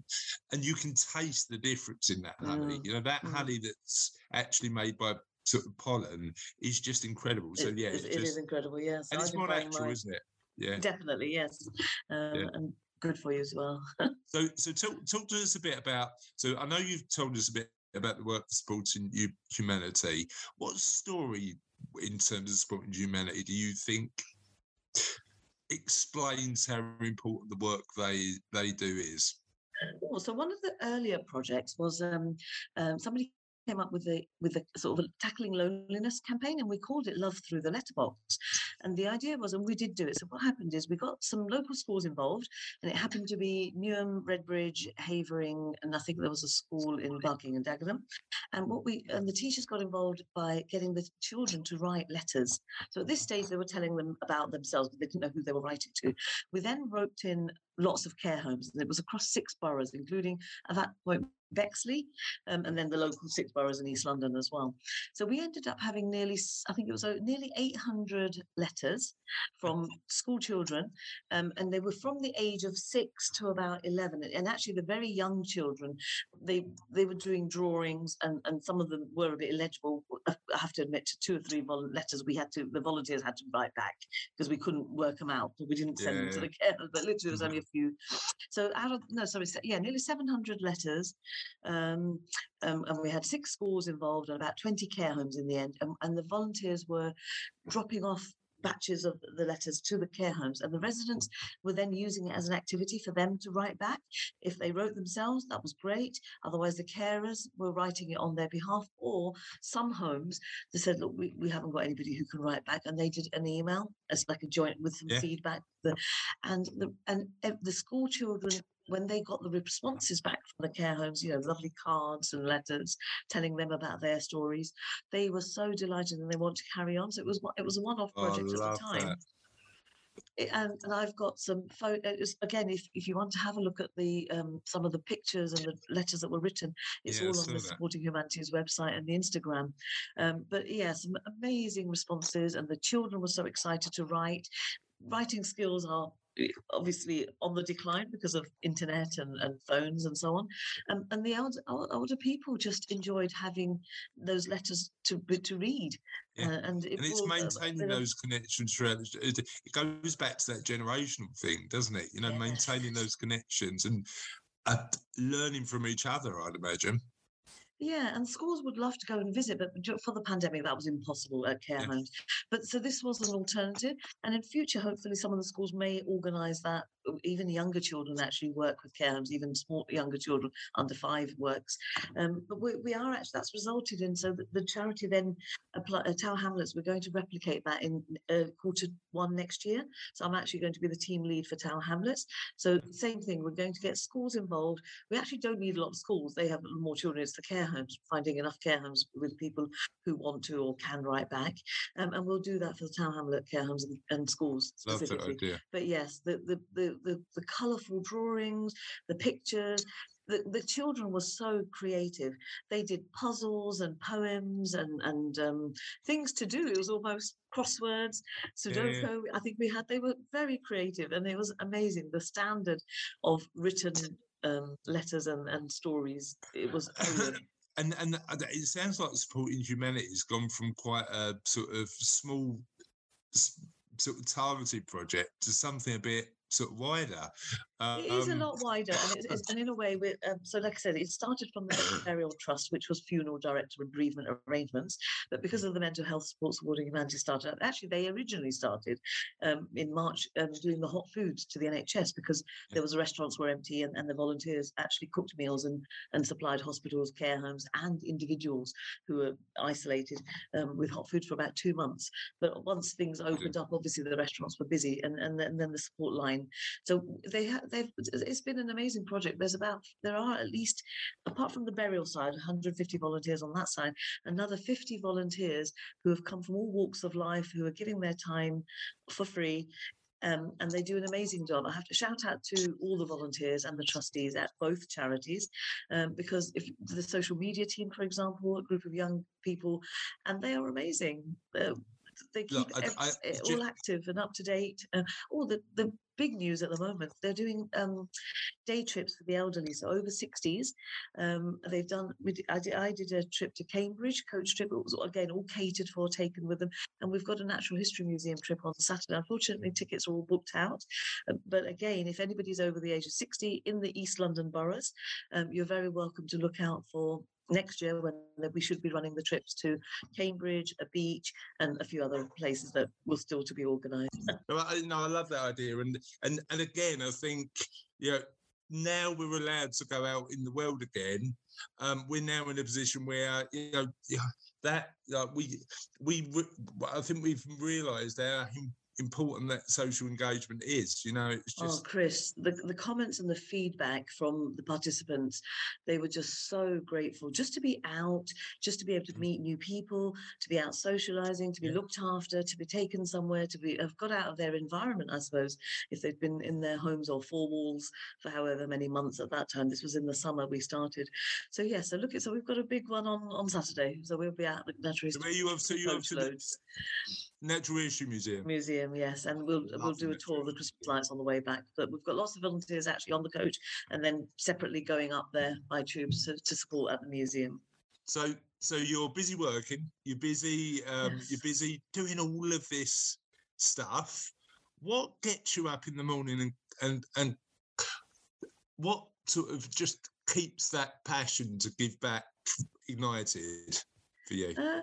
and you can taste the difference in that honey. Mm, You know that mm. honey that's actually made by sort of pollen is just incredible. So yeah, it- it's it is just incredible. Yes. and I've more buying natural, mine- isn't it? Yeah. Definitely. Yes. Um, And good for you as well. So, so talk, talk to us a bit about. So, I know you've told us a bit about the work for supporting hu- humanity. What story, in terms of supporting humanity, do you think explains how important the work they they do is? So one of the earlier projects was um, um, somebody came up with a with a sort of a tackling loneliness campaign, and we called it Love Through the Letterbox. And the idea was, and we did do it. So what happened is we got some local schools involved, and it happened to be Newham, Redbridge, Havering, and I think there was a school in Barking and Dagenham. And what we and the teachers got involved by getting the children to write letters. So at this stage, they were telling them about themselves, but they didn't know who they were writing to. We then roped in lots of care homes, and it was across six boroughs, including at that point Bexley, um, and then the local six boroughs in East London as well. So we ended up having nearly, I think it was uh, nearly 800 letters from school children, um, and they were from the age of six to about 11. And actually, the very young children, they they were doing drawings, and, and some of them were a bit illegible. I have to admit, to two or three vol- letters we had to, the volunteers had to write back because we couldn't work them out. We didn't send them to the care, but literally it was only a few. So out of no, sorry, yeah, nearly 700 letters, um, um, and we had six schools involved and about 20 care homes in the end. And, and the volunteers were dropping off batches of the letters to the care homes, and the residents were then using it as an activity for them to write back. If they wrote themselves, that was great. Otherwise, the carers were writing it on their behalf, or some homes they said, "Look, we, we haven't got anybody who can write back," and they did an email as like a joint with some Yeah. feedback. The, and the and the school children when they got the responses back from the care homes, you know, lovely cards and letters telling them about their stories, they were so delighted and they want to carry on. So it was it was a one-off Oh, project at the time. that. And, and I've got some photos again. If, if you want to have a look at the um, some of the pictures and the letters that were written, it's Yeah, all on the. Supporting Humanities website and the Instagram. Um, but yeah, some amazing responses, and the children were so excited to write. Writing skills are obviously on the decline because of internet and, and phones and so on. Um, and the older, older people just enjoyed having those letters to to read. Yeah. Uh, and, it and it's brought a- a maintaining of- those connections throughout. the- It goes back to that generational thing, doesn't it? You know, maintaining those connections and uh, learning from each other. I'd imagine. Yeah, and schools would love to go and visit, but for the pandemic, that was impossible at care Yeah. homes. But so this was an alternative, and in future, hopefully, some of the schools may organise that. Even younger children actually work with care homes. Even small younger children under five works. Um, but we, we are actually that's resulted in so that the charity then apply, uh, Tower Hamlets. We're going to replicate that in uh, quarter one next year. So I'm actually going to be the team lead for Tower Hamlets. So same thing. We're going to get schools involved we actually don't need a lot of schools. They have more children. It's the care homes, finding enough care homes with people who want to or can write back. Um, and we'll do that for the town hamlet care homes and, and schools specifically. idea. But yes, the the the the, the colourful drawings, the pictures. The, the children were so creative. They did puzzles and poems and and um, things to do. It was almost crosswords, Sudoku. yeah. I think we had. They were very creative, and it was amazing. The standard of written um, letters and, and stories. It was. And and it sounds like supporting humanity has gone from quite a sort of small sort of targeted project to something a bit sort of wider It is a Um, lot wider, and, it's, it's, and in a way, um, so like I said, it started from the Burial Trust, which was funeral director and bereavement arrangements. But because of the mental health support supporting humanity started, actually they originally started um, in March um, doing the hot food to the NHS because there was restaurants were empty, and, and the volunteers actually cooked meals and and supplied hospitals, care homes, and individuals who were isolated um, with hot food for about two months. But once things opened up, obviously the restaurants were busy, and and then, and then the support line so they they've it's been an amazing project. There's about there are at least apart from the burial side, 150 volunteers on that side, another 50 volunteers who have come from all walks of life who are giving their time for free. Um, and they do an amazing job. I have to shout out to all the volunteers and the trustees at both charities, um, because if the social media team, for example, a group of young people, and they are amazing. Uh, they keep Look, I- I- ju- all active and up to date. Uh, oh, the the big news at the moment, they're doing um, day trips for the elderly, so over 60s. Um, they've done, I, did, I did a trip to Cambridge, coach trip. It was again all catered for, taken with them. And we've got a natural history museum trip on Saturday. Unfortunately, tickets are all booked out. Uh, but again, if anybody's over the age of 60 in the East London boroughs, um, you're very welcome to look out for next year when we should be running the trips to Cambridge, a beach, and a few other places that will still to be organised. No, I, no, I love that idea, and and and again, I think you know now we're allowed to go out in the world again. Um, we're now in a position where you know that uh, we we I think we've realised im- important that social engagement is. You know, it's just. Oh, just Chris, the, the comments and the feedback from the participants, they were just so grateful just to be out, just to be able to Mm. meet new people, to be out socializing, to be Yeah. looked after, to be taken somewhere, to be have got out of their environment, I suppose, if they'd been in their homes or four walls for however many months at that time. This was in the summer we started. So yeah, so look at so we've got a big one on on Saturday. So we'll be out at Natural So you have so you have to the. Natural History Museum. Museum, yes, and we'll we'll do a tour of the Christmas lights on the way back. But we've got lots of volunteers actually on the coach, and then separately going up there by tubes to, to support at the museum. So so you're busy working. You're busy. Um, You're busy doing all of this stuff. What gets you up in the morning and and and what sort of just keeps that passion to give back ignited for you? Uh,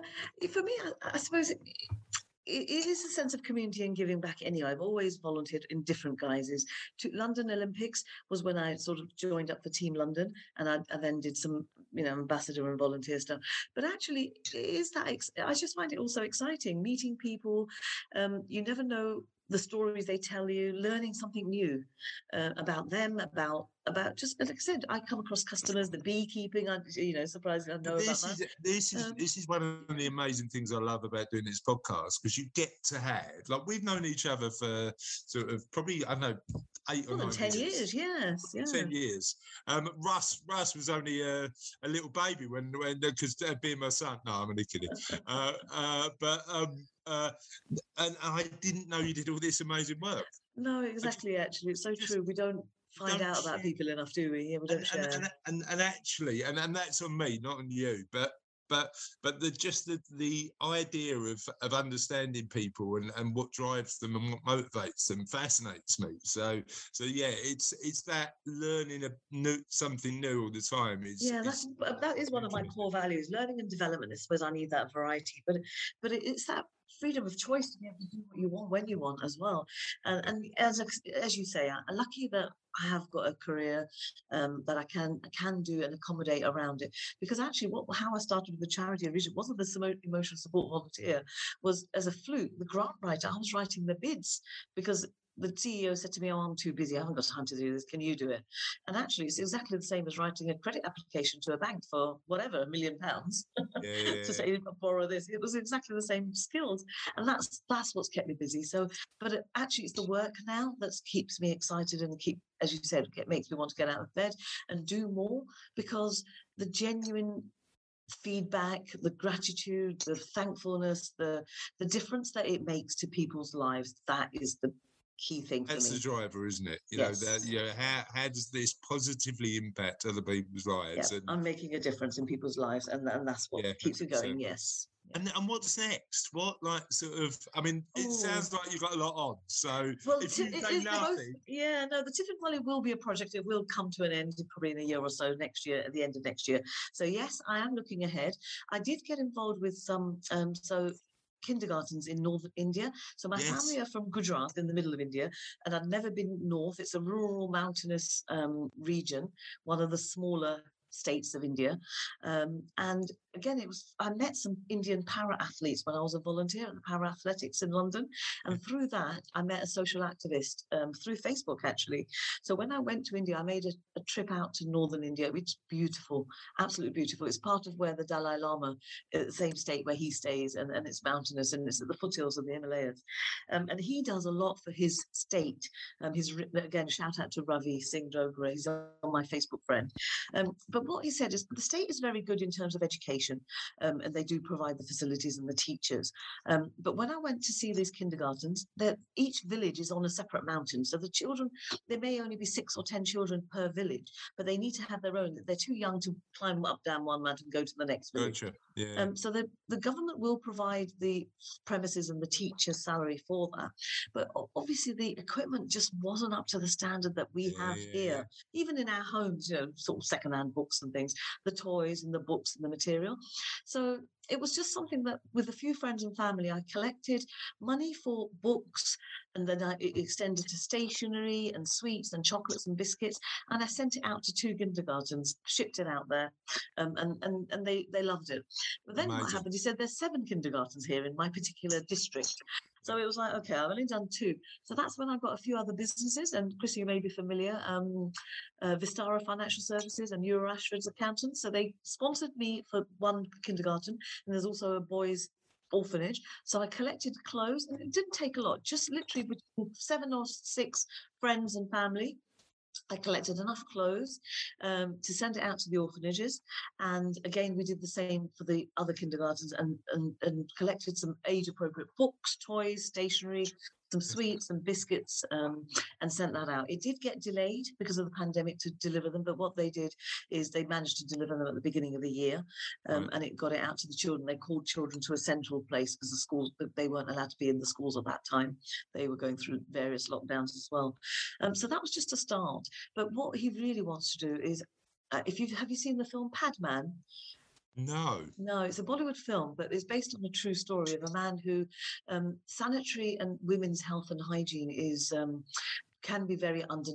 for me, I, I suppose it, it is a sense of community and giving back. Anyway, I've always volunteered in different guises. To London Olympics was when I sort of joined up for Team London, and I, I then did some, you know, ambassador and volunteer stuff. But actually, is that ex- I just find it also exciting meeting people. Um, you never know the stories they tell you, learning something new uh, about them, about about just like I said, I come across customers, the beekeeping. I you know, surprisingly, I know But about this that. is this is Um, this is one of the amazing things I love about doing this podcast because you get to have like we've known each other for sort of probably I don't know eight or nine ten years, yes, yeah. ten years. Um, Russ, Russ was only a, a little baby when, when because uh, being my son. No, I'm only kidding. Uh, uh, but um, uh, and I didn't know you did all this amazing work. No, exactly. Actually, it's so just true. We don't find out about people enough, do we? Yeah, we don't and, share. and, and, and actually, and, and that's on me, not on you, but but but the just the, the idea of of understanding people and, and what drives them and what motivates them fascinates me. So so yeah, it's it's that learning a new something new all the time. Is yeah, that's that is one of my core values. Learning and development. I suppose I need that variety, but but it's that freedom of choice to be able to do what you want when you want as well. And and as as you say, I'm lucky that I have got a career um, that I can I can do and accommodate around it. Because actually, what how I started with the charity originally wasn't the emotional support volunteer, was as a fluke the grant writer. I was writing the bids because the CEO said to me, "Oh, I'm too busy. I haven't got time to do this. Can you do it?" And actually, it's exactly the same as writing a credit application to a bank for whatever a million pounds yeah, yeah, yeah. to say borrow this. It was exactly the same skills, and that's that's what's kept me busy. So, but it, actually, it's the work now that keeps me excited and keep, as you said, it makes me want to get out of bed and do more because the genuine feedback the gratitude the thankfulness the the difference that it makes to people's lives that is the key thing for That's the driver, isn't it? You know, that you know, how how does this positively impact other people's yeah, lives? and, i'm making a difference in people's lives and, and that's what Yeah, keeps 100%. going yes and and what's next? What like sort of? I mean, it Oh. sounds like you've got a lot on. So Well, if ti- you it- say it- both- nothing, yeah, no, the Tiffin Valley will be a project. It will come to an end probably in a year or so next year, at the end of next year. So yes, I am looking ahead. I did get involved with some, um, so kindergartens in northern India. So my Yes. family are from Gujarat in the middle of India, and I've never been north. It's a rural, mountainous um, region, one of the smaller states of India. Um, and again, it was I met some Indian para athletes when I was a volunteer at the para athletics in London, and through that I met a social activist um, through Facebook actually. So when I went to India, I made a, a trip out to northern India, which is beautiful, absolutely beautiful. It's part of where the Dalai Lama, uh, the same state where he stays, and, and it's mountainous and it's at the foothills of the Himalayas. Um, and he does a lot for his state. Um, written again. Shout out to Ravi Singh Dogra. He's on my Facebook friend. Um, but what he said is the state is very good in terms of education, um, and they do provide the facilities and the teachers. Um, but when I went to see these kindergartens, that each village is on a separate mountain, so the children there may only be six or ten children per village, but they need to have their own. They're too young to climb up down one mountain and go to the next village. gotcha. Yeah. Um, so the, the government will provide the premises and the teacher's salary for that. But obviously the equipment just wasn't up to the standard that we Yeah, have yeah, here. Even in our homes, you know, sort of secondhand books and things, the toys and the books and the material. So it was just something that with a few friends and family, I collected money for books and then I extended to stationery and sweets and chocolates and biscuits. And I sent it out to two kindergartens, shipped it out there, um, and, and, and they, they loved it. But then what happened? He said there's seven kindergartens here in my particular district. So it was like, okay, I've only done two. So that's when I got a few other businesses. And Chris, you may be familiar, um, uh, Vistara Financial Services and Euro Ashford's Accountants. So they sponsored me for one kindergarten. And there's also a boys orphanage. So I collected clothes and it didn't take a lot, just literally between seven or six friends and family. I collected enough clothes um, to send it out to the orphanages, and again we did the same for the other kindergartens and and, and collected some age-appropriate books, toys, stationery, some sweets and biscuits, um, and sent that out. It did get delayed because of the pandemic to deliver them, but what they did is they managed to deliver them at the beginning of the year, um, Right. and it got it out to the children. They called children to a central place because the schools they weren't allowed to be in the schools at that time. They were going through various lockdowns as well. Um, so that was just a start. But what he really wants to do is, uh, if you have you seen the film Padman? No. No, it's a Bollywood film, but it's based on a true story of a man who um, sanitary and women's health and hygiene is. Um, can be very under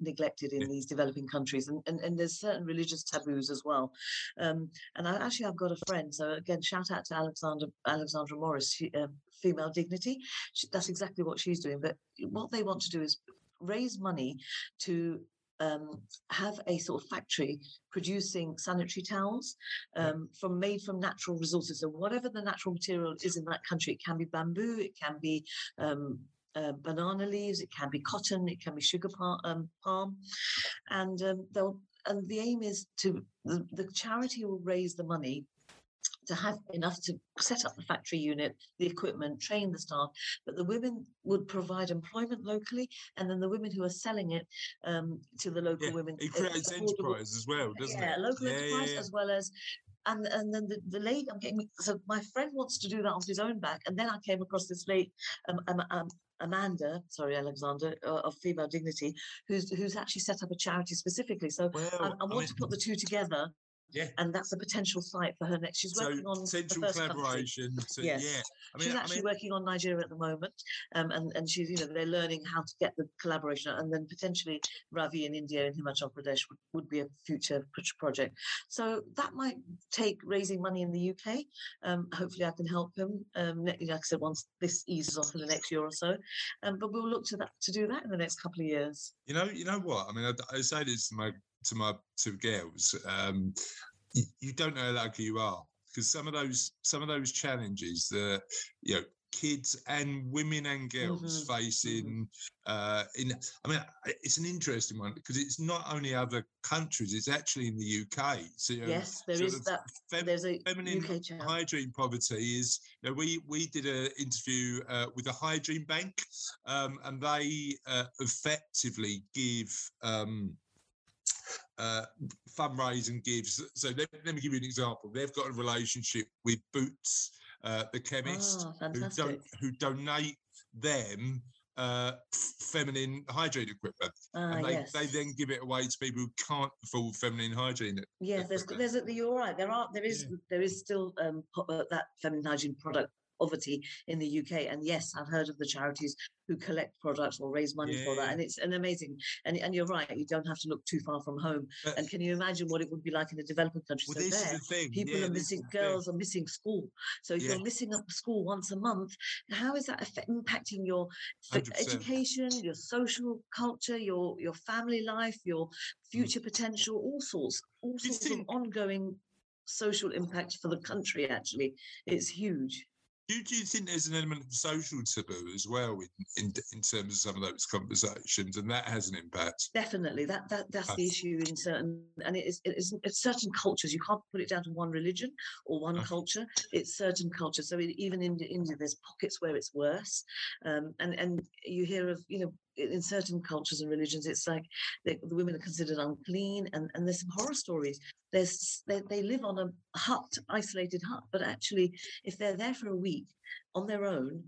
neglected in these developing countries, and, and, and there's certain religious taboos as well. Um, and I actually I've got a friend. So again, shout out to Alexander Alexandra Morris, she, um, female dignity. She, that's exactly what she's doing. But what they want to do is raise money to um, have a sort of factory producing sanitary towels um, from made from natural resources. So whatever the natural material is in that country, it can be bamboo, it can be um, uh, banana leaves, it can be cotton, it can be sugar palm, um, palm, and um, they'll. And the aim is to the, the charity will raise the money to have enough to set up the factory unit, the equipment, train the staff, but the women would provide employment locally, and then the women who are selling it um, to the local Yeah, women. It uh, creates enterprise as well, doesn't yeah, it? local Yeah, yeah, enterprise yeah. as well as and and then the, the lady I'm getting so my friend wants to do that off his own back, and then I came across this late um, um, um, Amanda, sorry Alexander, uh, of Female Dignity, who's who's actually set up a charity specifically. So Well, I, I I want mean, to put the two together. Yeah. And that's a potential site for her next. She's so working on the first collaboration. Yes. Yeah, I mean, she's I actually mean, working on Nigeria at the moment, um, and and she's you know they're learning how to get the collaboration, and then potentially Ravi in India and Himachal Pradesh would, would be a future project. So that might take raising money in the UK. Um, hopefully, I can help him. Um, like I said, once this eases off in the next year or so, um, but we'll look to that to do that in the next couple of years. you know, you know what? I mean, I, I say this to my to my two girls. Um, you, you don't know how lucky you are because some of those some of those challenges that you know kids and women and girls Mhm, facing uh in i mean it's an interesting one because it's not only other countries it's actually in the uk so you know, Yes, there is that. fem- There's a feminine hygiene poverty is you know, we we did an interview uh, with a hygiene bank um, and they uh, effectively give um, uh, fundraising gives so let, let me give you an example they've got a relationship with boots uh, the chemist Ah, who who donate them uh, feminine hygiene equipment Ah, and they, yes. they then give it away to people who can't afford feminine hygiene Yes, there's equipment. there's a, you're right. There are there is there is still um uh, that feminine hygiene product poverty in the UK, and yes, I've heard of the charities who collect products or raise money for that, and it's an amazing. And and you're right. You don't have to look too far from home. But- And can you imagine what it would be like in a developing country? well so this there, is the thing people yeah, are missing girls are missing school so if Yeah. you're missing up school once a month how is that affect, impacting your 100%. education your social culture your your family life your mm. future potential all sorts all sorts of ongoing social impact for the country actually it's huge Do, do you think there's an element of social taboo as well in, in in terms of some of those conversations, and that has an impact? Definitely, that that that's the issue in certain, and it is it is it's certain cultures. You can't put it down to one religion or one Okay. culture. It's certain cultures. So in, even in India, there's pockets where it's worse, um, and and you hear of you know in certain cultures and religions, it's like the, the women are considered unclean, and and there's some horror stories. There's they, they live on a hut, isolated hut, but actually, if they're there for a week on their own.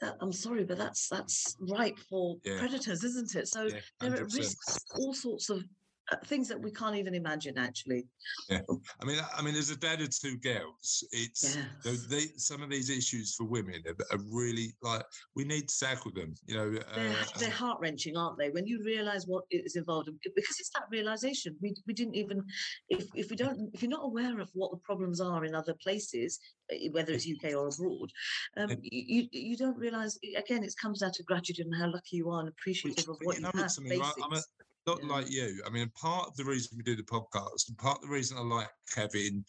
that- I'm sorry, but that's that's ripe for Yeah. predators, isn't it? So Yeah, there are 100%. risks, all sorts of Uh, things that we mm. can't even imagine. Actually, yeah I mean, I mean, as a dad of two girls, it's yeah, they, some of these issues for women are, are really like we need to tackle them. You know, they're, uh, they're uh, heart wrenching, aren't they? When you realise what is involved, in- uh, because it's that realization. We we didn't even, if if we don't, if you're not aware of what the problems are in other places, whether it's UK or abroad, um, you, you don't realise. Again, it comes down to gratitude and how lucky you are and appreciative of what you know have. what, right? I'm a, basics. Not Yeah. like you. I mean, part of the reason we do the podcast, and part of the reason I like having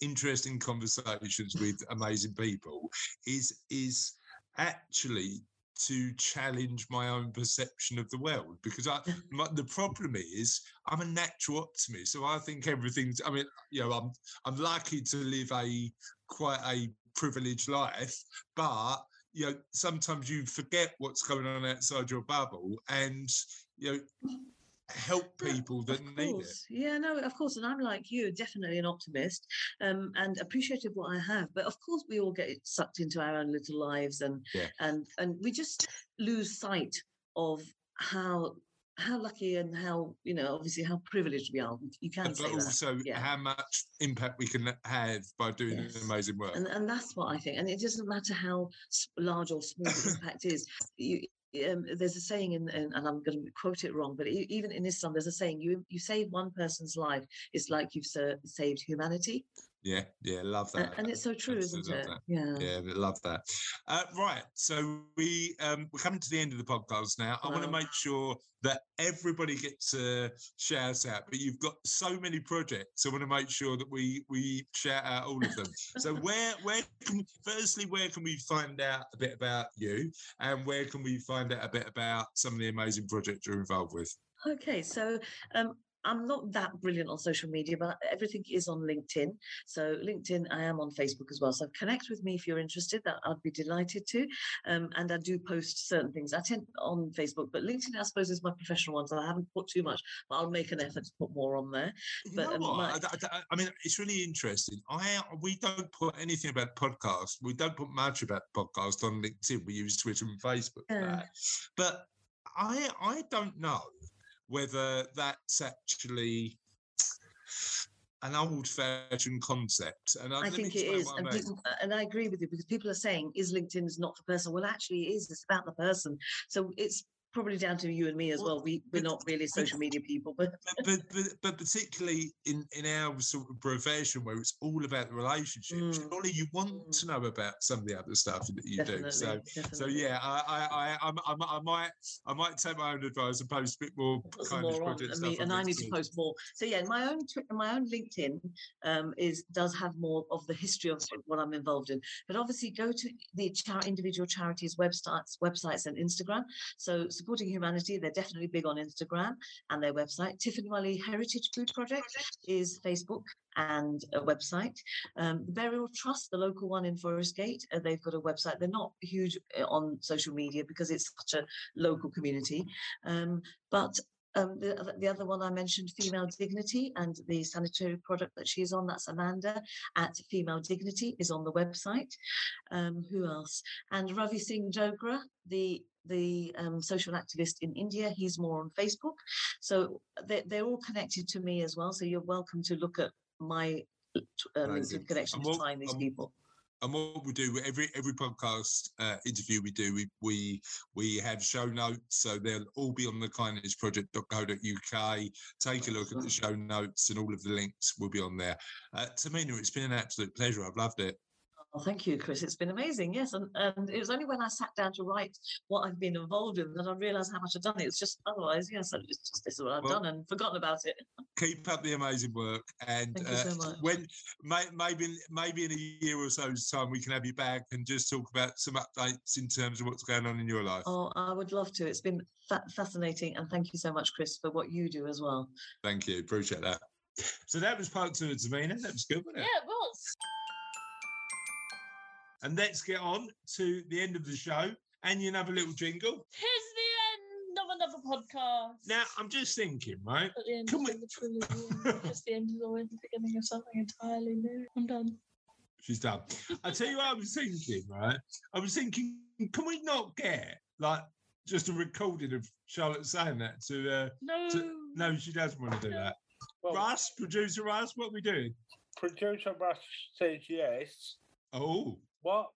interesting conversations with amazing people, is is actually to challenge my own perception of the world. Because I, my, the problem is, I'm a natural optimist, so I think everything's. I mean, you know, I'm I'm lucky to live a quite a privileged life, but you know, sometimes you forget what's going on outside your bubble, and you know help people that of need it. Yeah, no, of course. And I'm like you, definitely an optimist um, and appreciative of what I have. But of course, we all get sucked into our own little lives and Yeah. and and we just lose sight of how how lucky and how you know obviously how privileged we are. You can But say that. also yeah. how much impact we can have by doing Yes. amazing work. And, and that's what I think. And it doesn't matter how large or small the impact is. You, um, there's a saying, in, in, and I'm going to quote it wrong, but even in Islam, there's a saying: you you save one person's life, it's like you've sa- saved humanity. Yeah, yeah, love that. and it's so true, isn't it? that. Yeah. Yeah, love that. Uh, right, so we um, we're coming to the end of the podcast now. I want to make sure that everybody gets a shout out, but you've got so many projects. I want to make sure that we we shout out all of them. so where where can firstly where can we find out a bit about you, and where can we find out a bit about some of the amazing projects you're involved with? Okay, so um, I'm not that brilliant on social media, but everything is on LinkedIn. So LinkedIn, I am on Facebook as well. So connect with me if you're interested. That I'd be delighted to. Um, and I do post certain things. I tend on Facebook, but LinkedIn, I suppose, is my professional one. So I haven't put too much, but I'll make an effort to put more on there. You But, know um, what? my- I, I- I mean, it's really interesting. I we don't put anything about podcasts. We don't put much about podcast on LinkedIn. We use Twitter and Facebook. Yeah. But I I don't know whether that's actually an old-fashioned concept. And I me think it is, I and, people, and I agree with you because people are saying, "Is LinkedIn is not the person?" Well, actually, it is. It's about the person. So it's probably down to you and me as Well. We we're not really social media people, but but, but but particularly in in our sort of profession where it's all about the relationships, Mm. surely you want Mm. to know about some of the other stuff that you definitely, do. So so yeah, I I I I'm, I might I might take my own advice and post a bit more kind of more on, and, stuff. me, and I need to post more. So yeah, my own my own LinkedIn um, is does have more of the history of what I'm involved in. But obviously, go to the char- individual charities websites, websites and Instagram. So supporting humanity, they're definitely big on Instagram and their website. Tiffany Wiley Heritage Food Project is Facebook and a website. Um, the Burial Trust, the local one in Forest Gate, uh, they've got a website. They're not huge uh, on social media because it's such a local community. Um, but um, the, other- the other one I mentioned, Female Dignity, and the sanitary product that she's on, that's Amanda at Female Dignity, is on the website. Um, who else? And Ravi Singh Dogra, the the um, social activist in India, he's more on Facebook. So they're, they're all connected to me as well. So you're welcome to look at my uh. LinkedIn connection to find these um, people. And what we do with every every podcast uh, interview we do, we we we have show notes, so they'll all be on the kindnessproject.co.uk. Take a look at the show notes, and all of the links will be on there. Uh, Tehmina, it's been an absolute pleasure. I've loved it. Oh, thank you, Chris. It's been amazing. Yes, and, and it was only when I sat down to write what I've been involved in that I realised how much I've done. It was just otherwise, yes, it's just this is what I've Well- done and forgotten about it. Keep up the amazing work, and Thank you uh, so much. when may, maybe maybe in a year or so's time we can have you back and just talk about some updates in terms of what's going on in your life. Oh, I would love to. It's been fa- fascinating, and thank you so much, Chris, for what you do as well. Thank you, appreciate that. So that was part two of Tehmina. That was good, wasn't it? Yeah, it? it was. And let's get on to the end of the show. And you have a little jingle. Here's the end of another podcast. Now, I'm just thinking, right? At the end Can of we- the trilogy, just the end is always the beginning of something entirely new. I'm done. She's done. I tell you what I was thinking, right? I was thinking, can we not get like just a recording of Charlotte saying that to uh No. no, she doesn't want to do that. Well, Russ, producer Russ, what are we doing? producer Russ says yes. Oh, What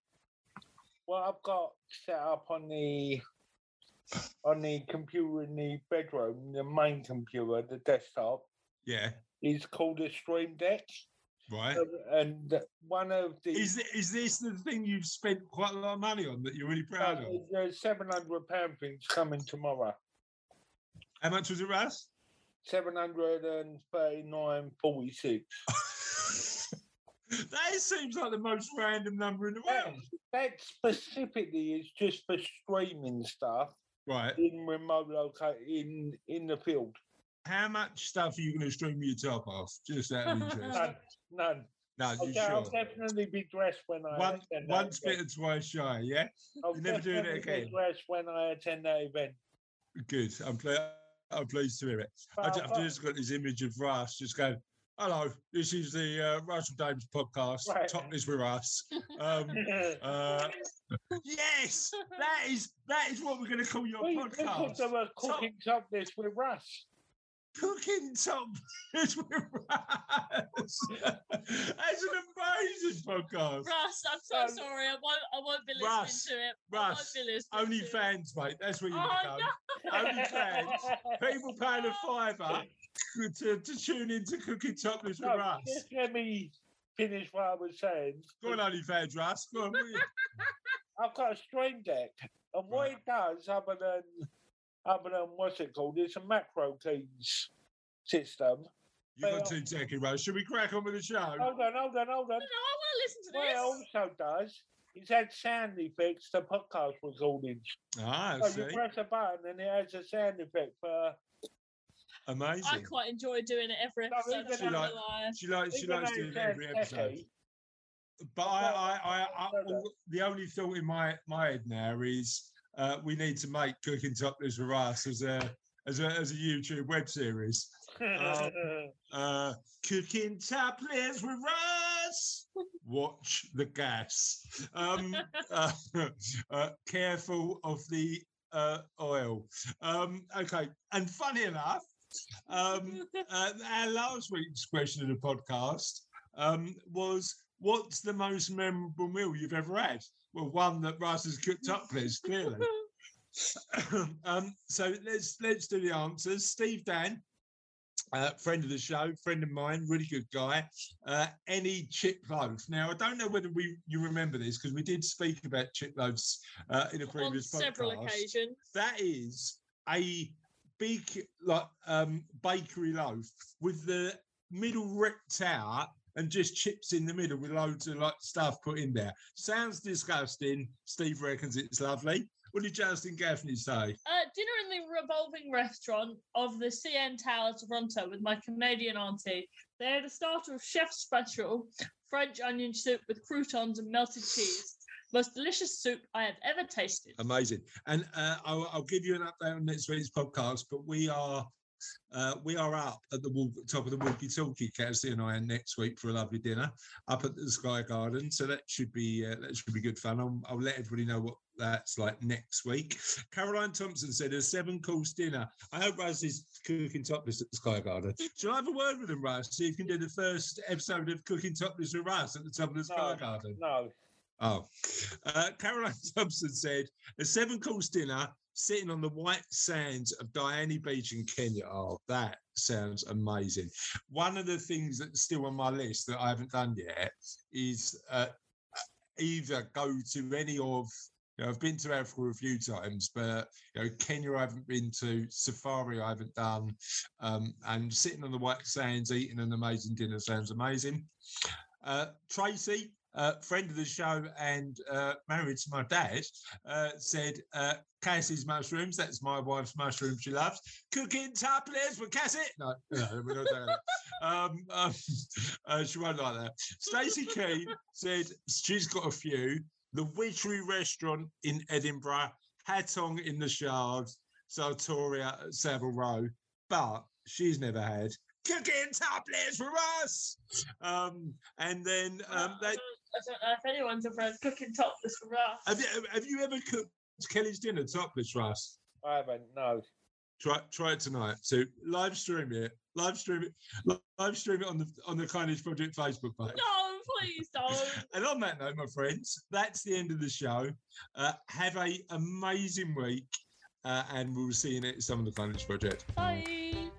what I've got set up on the on the computer in the bedroom, the main computer, the desktop, yeah, is called a Stream Deck. right. Um, And one of the Is thi- is this the thing you've spent quite a lot of money on that you're really proud of? the seven hundred pound thing's coming tomorrow. How much was it, Russ? Seven hundred and thirty nine forty six. that seems like the most random number in the world. That specifically is just for streaming stuff Right. in remote loca in in the field. How much stuff are you going to stream your top off? Just out of interest. None, none. no, you Okay, I'll definitely be dressed when I One, attend that once bitten, twice shy. Yeah. I'll you're never doing it definitely be. Dressed when I attend that event. Good. I'm pleased. I'm pleased to hear it. I, But ju- I've I've just got this image of Russ just going, "Hello, this is the uh, Russell Dames podcast. Right. Top this with us." Um, uh, yes, that is that is what we're going to call your we could podcast. do a cooking top this with Russ. Cooking top this with Russ. That's an amazing podcast. Russ, I'm so Um, sorry. I won't. I won't be listening Russ, to it. I won't Russ, be listening Only to it. fans, mate. That's where you Oh, become. Only fans. People paying a fiver to, to tune into Cooking Topless with No, Russ. just let me finish what I was saying. Go on, OnlyFans, Russ. Go on. I've got a stream deck, and what Right. it does, other than other than what's it called, it's a macro keys system. You've got two techie, Russ. Should we crack on with the show? Hold on, hold on, hold on. No, I want to listen to What it also does is add sound effects to podcast recordings. Ah, I So see. you press a button and it has a sound effect for. A Amazing. I quite enjoy doing it every episode. even I'm not though- gonna lie. She likes she likes doing it every episode. But I, I, I, I, all- the only thought in my my head now is uh, we need to make cooking topless with us as a as a as a YouTube web series. Uh, cooking topless with us. Watch the gas. Um, uh, uh, careful of the uh, oil. Um, okay, and funny enough, um, uh, our last week's question of the podcast um, was, "What's the most memorable meal you've ever had?" Well, one that Russ has cooked up, please, clearly. um, so let's let's do the answers. Steve Dan, uh, friend of the show, friend of mine, really good guy. Uh, any chip loaf. Now I don't know whether we you remember this because we did speak about chip loaves uh, in a on previous several podcast. occasions. That is a big like um, bakery loaf with the middle ripped out and just chips in the middle with loads of like stuff put in there. Sounds disgusting. Steve reckons it's lovely. What did Justin Gaffney say? Uh, dinner in the revolving restaurant of the CN Tower, Toronto, with my Canadian auntie. They had a starter of chef special French onion soup with croutons and melted cheese. Most delicious soup I have ever tasted. Amazing. And uh, I'll, I'll give you an update on next week's podcast, but we are uh, we are up at the walk, top of the walkie talkie, Cassie and I, next week for a lovely dinner up at the Sky Garden. So that should be uh, that should be good fun. I'll, I'll let everybody know what that's like next week. Caroline Thompson said a seven course dinner. I hope Russ is cooking topless at the Sky Garden. Shall I have a word with him, Russ? See if you can do the first episode of Cooking Topless with Russ at the top of the Sky No. Garden. no. Oh, uh, Caroline Thompson said a seven course dinner sitting on the white sands of Diani Beach in Kenya. Oh, that sounds amazing. One of the things that's still on my list that I haven't done yet is uh, either go to any of you know, I've been to Africa a few times, but you know, Kenya I haven't been to, Safari I haven't done, um, and sitting on the white sands eating an amazing dinner sounds amazing. Uh, Tracy, uh, friend of the show and uh, married to my dad, uh, said uh, Cassie's mushrooms. That's my wife's mushrooms she loves. Cooking topless with Cassie. No, no, we're not doing that. Um, um, uh, she won't like that. Stacey Keane said she's got a few. The Witchery Restaurant in Edinburgh, Hutong in the Shard, Sartoria at Savile Row, but she's never had cooking topless for us. Um, and then um, they, I don't know if anyone's ever had cooking topless for us. have you have you ever cooked Kelly's dinner topless, Russ? I haven't. No. Try try it tonight. So live stream it, live stream it, live stream it on the on the Kindness Project Facebook page. No, please don't. And on that note, my friends, that's the end of the show. Uh, have a amazing week, uh, and we'll see you next time on the Kindness Project. Bye.